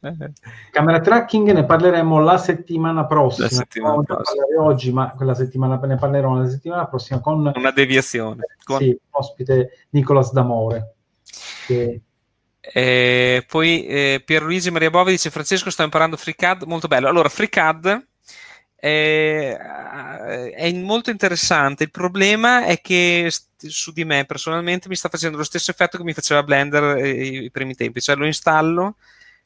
*laughs* camera tracking ne parleremo la settimana prossima. La settimana prossima. oggi, ma quella settimana ne parleremo la settimana prossima con una deviazione. Con... Sì, ospite Nicolas D'Amore. Che... Eh, poi eh, Pierluigi Maria Bovi dice Francesco sto imparando FreeCAD, molto bello. Allora, FreeCAD è, è, molto interessante. Il problema è che su di me personalmente mi sta facendo lo stesso effetto che mi faceva Blender i, i primi tempi, cioè lo installo,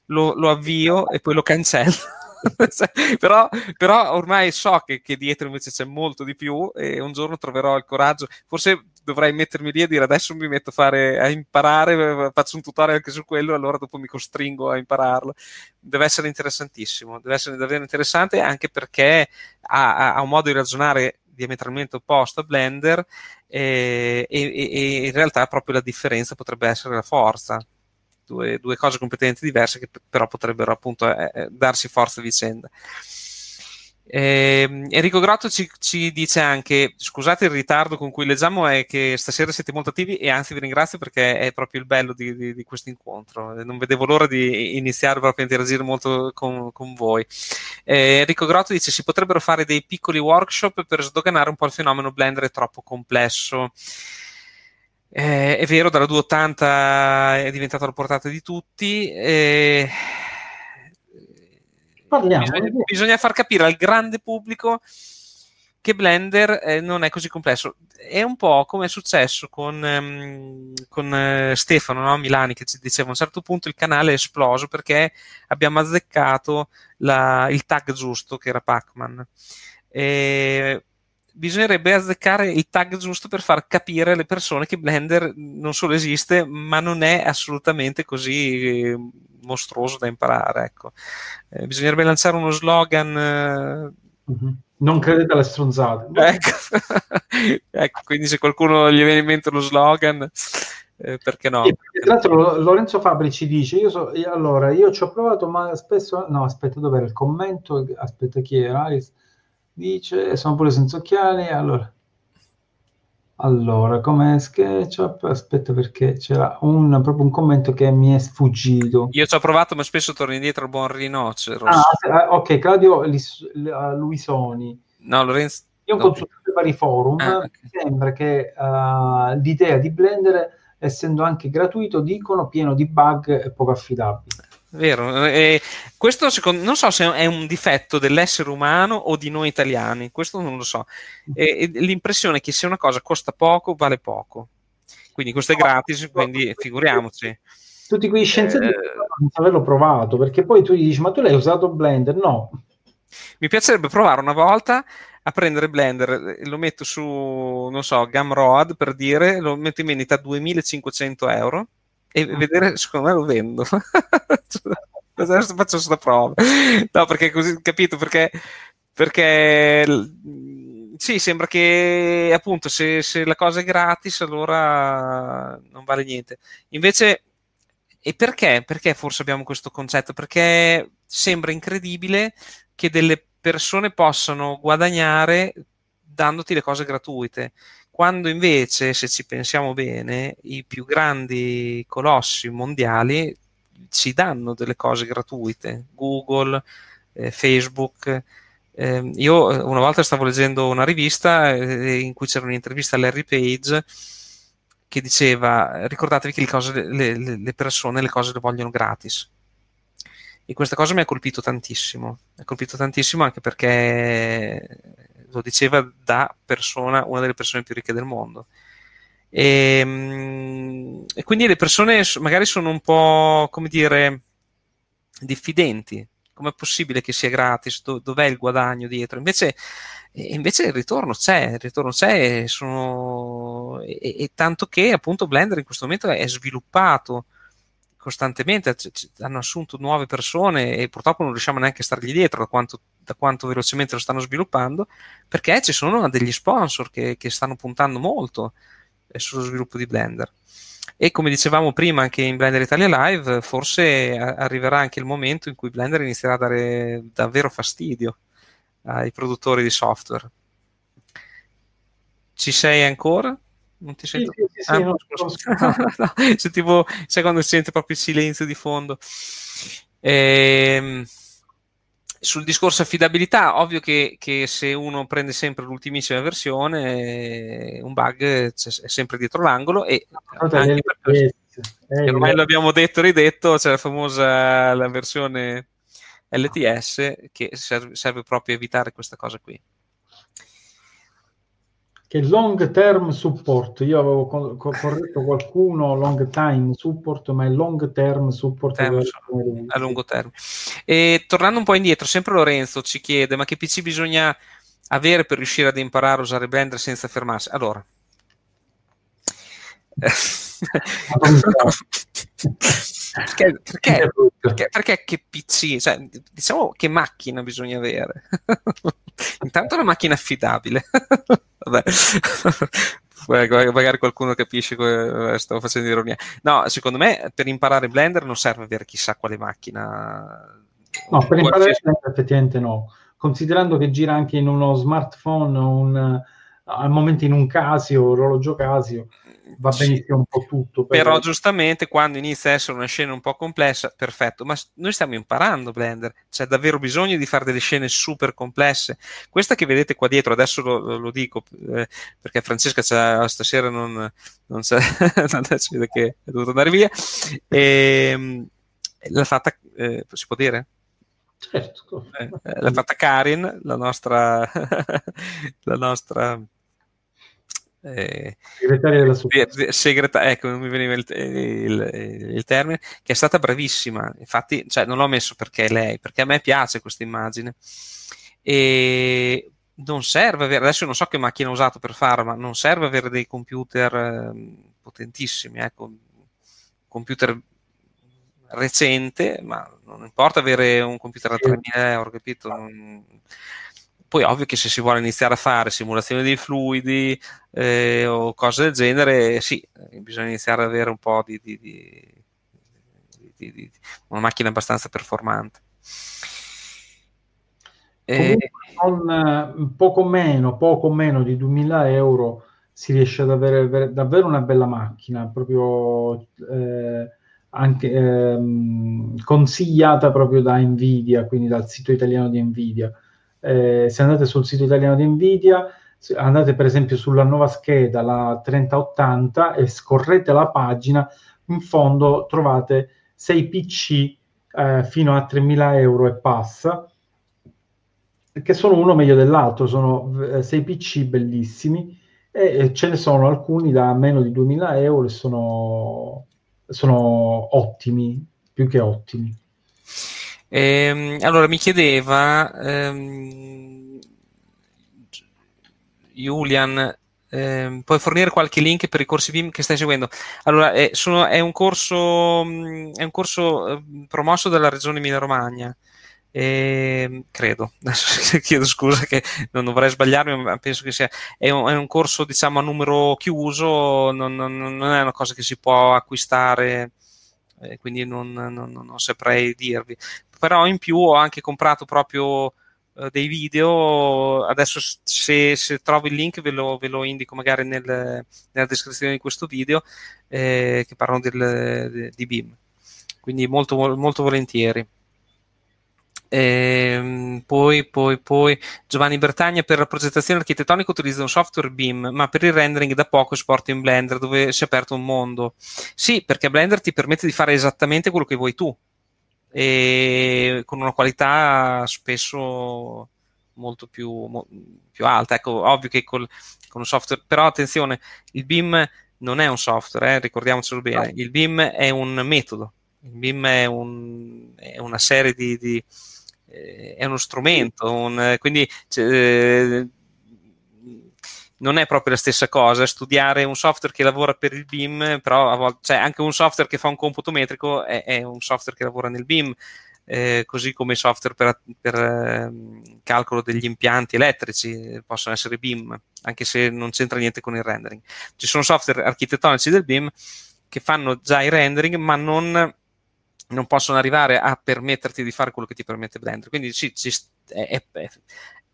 lo, lo avvio e poi lo cancello. *laughs* però, però, ormai so che, che, dietro invece c'è molto di più e un giorno troverò il coraggio. Forse dovrei mettermi lì a dire adesso mi metto a, fare, a imparare, faccio un tutorial anche su quello, allora dopo mi costringo a impararlo. Deve essere interessantissimo, deve essere davvero interessante anche perché ha, ha un modo di ragionare diametralmente opposto a Blender e, e, e in realtà proprio la differenza potrebbe essere la forza due, due cose completamente diverse che però potrebbero appunto eh, eh, darsi forza a vicenda. Eh, Enrico Grotto ci, ci, dice anche: Scusate il ritardo con cui leggiamo, è che stasera siete molto attivi e anzi vi ringrazio perché è proprio il bello di, di, di questo incontro. Non vedevo l'ora di iniziare proprio a interagire molto con, con voi. Eh, Enrico Grotto dice: Si potrebbero fare dei piccoli workshop per sdoganare un po' il fenomeno Blender è troppo complesso. Eh, è vero, dalla 280 è diventata la portata di tutti. Eh, Parliamo. Bisogna, bisogna, far capire al grande pubblico che Blender eh, non è così complesso. È un po' come è successo con, um, con uh, Stefano no? Milani che ci diceva a un certo punto il canale è esploso perché abbiamo azzeccato la, il tag giusto che era Pac-Man. E bisognerebbe azzeccare il tag giusto per far capire alle persone che Blender non solo esiste, ma non è assolutamente così eh, mostruoso da imparare. Ecco. Eh, bisognerebbe lanciare uno slogan. Eh... Mm-hmm. Non credete alle stronzate. *laughs* Ecco. ecco. quindi se qualcuno gli viene in mente lo slogan, eh, perché no? E, tra l'altro Lorenzo Fabri ci dice, io so, io, allora, io ci ho provato, ma spesso, no, aspetta, dov'era il commento? Aspetta, chi era? Dice sono pure senza occhiali allora. Allora come SketchUp? Aspetta perché c'era un, proprio un commento che mi è sfuggito. Io ci ho provato ma spesso torno indietro al buon rinocero ah, ah, ok Claudio Luisoni. No Lorenzo io ho no. consultato i vari forum. Ah, okay. sembra che uh, l'idea di Blender essendo anche gratuito dicono pieno di bug e poco affidabile Vero, e questo secondo, non so se è un difetto dell'essere umano o di noi italiani, questo non lo so. E, e l'impressione che se una cosa costa poco, vale poco. Quindi questo è gratis, quindi figuriamoci. Tutti quei scienziati eh, non averlo provato, perché poi tu gli dici, ma tu l'hai usato Blender? No. Mi piacerebbe provare una volta a prendere Blender, lo metto su, non so, Gumroad per dire, lo metto in vendita a 2500 euro e ah. vedere, secondo me lo vendo. *laughs* Adesso faccio questa prova. No, perché così, capito? Perché, perché sì, sembra che appunto se, se, la cosa è gratis allora non vale niente. Invece, e perché? Perché forse abbiamo questo concetto? Perché sembra incredibile che delle persone possano guadagnare dandoti le cose gratuite quando invece, se ci pensiamo bene, i più grandi colossi mondiali ci danno delle cose gratuite, Google, eh, Facebook. Eh, io una volta stavo leggendo una rivista eh, in cui c'era un'intervista a Larry Page che diceva ricordatevi che le, cose, le, le, persone le cose le vogliono gratis. E questa cosa mi ha colpito tantissimo, mi ha colpito tantissimo anche perché lo diceva da persona, una delle persone più ricche del mondo. E, ehm, e, quindi le persone magari sono un po', come dire, diffidenti com'è possibile che sia gratis? Do- dov'è il guadagno dietro? Invece, invece il ritorno c'è, il ritorno c'è, sono... e, e, tanto che appunto Blender in questo momento è sviluppato costantemente, hanno assunto nuove persone e purtroppo non riusciamo neanche a stargli dietro da quanto, da quanto velocemente lo stanno sviluppando, perché ci sono degli sponsor che, che stanno puntando molto eh, sullo sviluppo di Blender. E come dicevamo prima anche in Blender Italia Live, forse arriverà anche il momento in cui Blender inizierà a dare davvero fastidio ai produttori di software. Ci sei ancora? Non ti sento? Sì, sì, sì, ah, *laughs* no, no, sentivo, sai quando si sente proprio il silenzio di fondo. Ehm, sul discorso affidabilità, ovvio che, che, se uno prende sempre l'ultimissima versione, un bug è sempre dietro l'angolo e anche per eh, ormai l'abbiamo detto e ridetto, c'è la famosa la versione LTS che serve, serve proprio a evitare questa cosa qui che long term support, io avevo co- corretto qualcuno long time support, ma è long term support term, a lungo termine. E tornando un po' indietro, sempre Lorenzo ci chiede, ma che PC bisogna avere per riuscire ad imparare a usare Blender senza fermarsi? Allora, perché, perché, perché, perché, che PC, cioè, diciamo che macchina bisogna avere. *laughs* Intanto una macchina affidabile. *laughs* Vabbè. Magari qualcuno capisce che stavo facendo ironia. No, secondo me per imparare Blender non serve avere chissà quale macchina. No, per imparare Blender effettivamente no. Considerando che gira anche in uno smartphone, un, al momento in un Casio, orologio Casio, va benissimo un po' tutto. Per Però giustamente quando inizia a essere una scena un po' complessa, perfetto, ma noi stiamo imparando Blender, c'è davvero bisogno di fare delle scene super complesse. Questa che vedete qua dietro, adesso lo, lo dico eh, perché Francesca stasera non, non c'è, *laughs* non c'è che è dovuta andare via, e, ehm, l'ha fatta, eh, si può dire? Certo. Eh, eh l'ha fatta Karin, la nostra, *laughs* la nostra eh, segretaria della segretaria, ecco, non mi veniva il, il, il, termine, che è stata bravissima. Infatti, cioè, non l'ho messo perché lei, perché a me piace questa immagine. E non serve avere, adesso non so che macchina ho usato per farlo, ma non serve avere dei computer eh, potentissimi, ecco, computer recente, ma non importa avere un computer a 3.000 euro, capito? Poi ovvio che se si vuole iniziare a fare simulazione dei fluidi eh, o cose del genere, sì, eh, bisogna iniziare ad avere un po' di, di, di, di una macchina abbastanza performante. E... Con eh, poco meno, poco meno di 2000 euro si riesce ad avere davvero una bella macchina, proprio eh, anche ehm, consigliata proprio da Nvidia, quindi dal sito italiano di Nvidia eh, se andate sul sito italiano di Nvidia, andate per esempio sulla nuova scheda, la 3080, e scorrete la pagina, in fondo trovate 6 PC eh, fino a 3.000 euro e passa, che sono uno meglio dell'altro, sono 6 eh, PC bellissimi, e ce ne sono alcuni da meno di 2.000 euro e sono, sono ottimi, più che ottimi. Ehm, allora mi chiedeva ehm, Julian, ehm, puoi fornire qualche link per i corsi BIM che stai seguendo? Allora, è, sono, è un corso, mm, è un corso eh, promosso dalla regione Emilia-Romagna. Eh, credo, *laughs* adesso chiedo scusa che non dovrei sbagliarmi, ma penso che sia è un, è un corso diciamo a numero chiuso, non, non, non, è una cosa che si può acquistare, eh, quindi non, non, saprei dirvi però in più ho anche comprato proprio eh, dei video, adesso se, se, trovo il link ve lo, ve lo indico magari nel, nella descrizione di questo video, eh, che parlano del, di BIM, quindi molto, molto volentieri. Ehm, poi, poi, poi Giovanni Bertagna per la progettazione architettonica utilizza un software BIM, ma per il rendering da poco esporta in Blender dove si è aperto un mondo. Sì, perché Blender ti permette di fare esattamente quello che vuoi tu e con una qualità spesso molto più, mo, più alta. Ecco, ovvio che col, con un software, però attenzione, il BIM non è un software, eh, ricordiamocelo bene, il BIM è un metodo, il BIM è, un, è una serie di, di, eh, è uno strumento, un, quindi eh, non è proprio la stessa cosa studiare un software che lavora per il BIM, però a volte, cioè anche un software che fa un computo metrico è, è un software che lavora nel BIM. Eh, così come i software per, per eh, calcolo degli impianti elettrici possono essere BIM, anche se non c'entra niente con il rendering. Ci sono software architettonici del BIM che fanno già i rendering, ma non, non possono arrivare a permetterti di fare quello che ti permette Blender. Quindi sì, ci, è, è,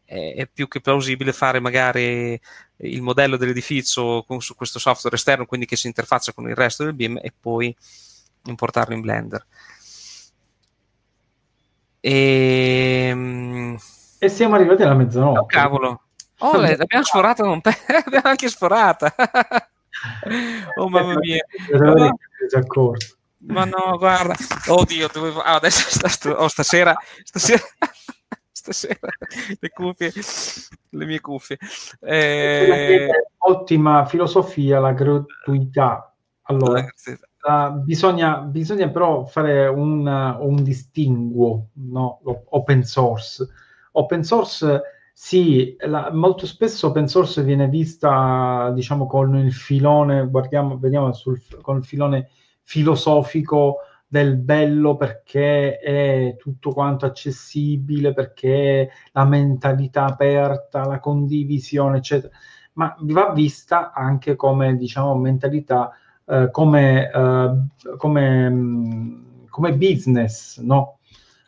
è, più che plausibile fare magari il modello dell'edificio con, su questo software esterno, quindi che si interfaccia con il resto del BIM e poi importarlo in Blender. E, ehm, e siamo arrivati alla mezzanotte. Oh, cavolo. Oh, l'abbiamo sforata non pe- *laughs* l'abbiamo anche sforata. oh mamma mia. Ma no, guarda. Oddio, dovevo... ah, adesso st- oh, stasera, stasera stasera *laughs* le cuffie, le mie cuffie. Eh... Ottima filosofia la gratuità. Allora, uh, bisogna, bisogna, però fare un, un distinguo, no? open source. Open source, sì, la, molto spesso open source viene vista, diciamo, con il filone, guardiamo, vediamo sul, con il filone filosofico del bello perché è tutto quanto accessibile, perché la mentalità aperta, la condivisione, eccetera, ma va vista anche come, diciamo, mentalità, eh, come, eh, come, mm, come, business, no?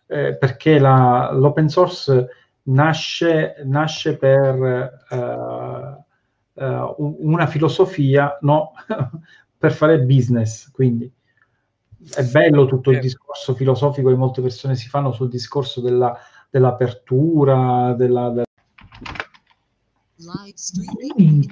Eh, perché la, l'open source nasce, nasce per eh, eh, una filosofia, no? *laughs* per fare business, quindi è bello tutto il discorso filosofico che molte persone si fanno sul discorso della, dell'apertura, della, della... Live streaming.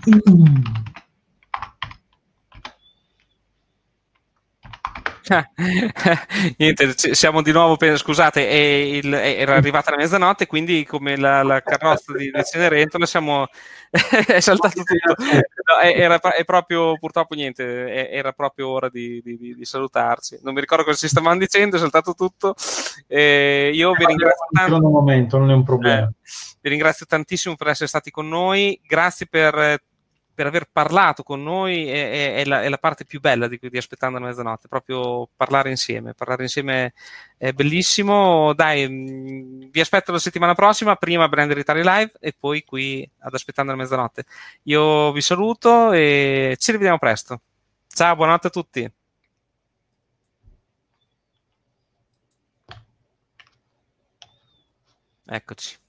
*laughs* Niente, siamo di nuovo, scusate, il, era arrivata la mezzanotte, quindi come la, la carrozza di, di Cenerentola siamo, *laughs* è saltato tutto. No, era, è proprio, purtroppo niente, era proprio ora di, di, di, salutarci. Non mi ricordo cosa ci stavamo dicendo, è saltato tutto. Eh, io vi ringrazio tanto. momento, non è un problema. Eh, vi ringrazio tantissimo per essere stati con noi, grazie per per aver parlato con noi è, è, è, la, è la, parte più bella di, di Aspettando la mezzanotte, proprio parlare insieme. Parlare insieme è bellissimo. Dai, mm, vi aspetto la settimana prossima, prima Brand Italia Live e poi qui ad Aspettando la mezzanotte. Io vi saluto e ci rivediamo presto. Ciao, buonanotte a tutti. Eccoci.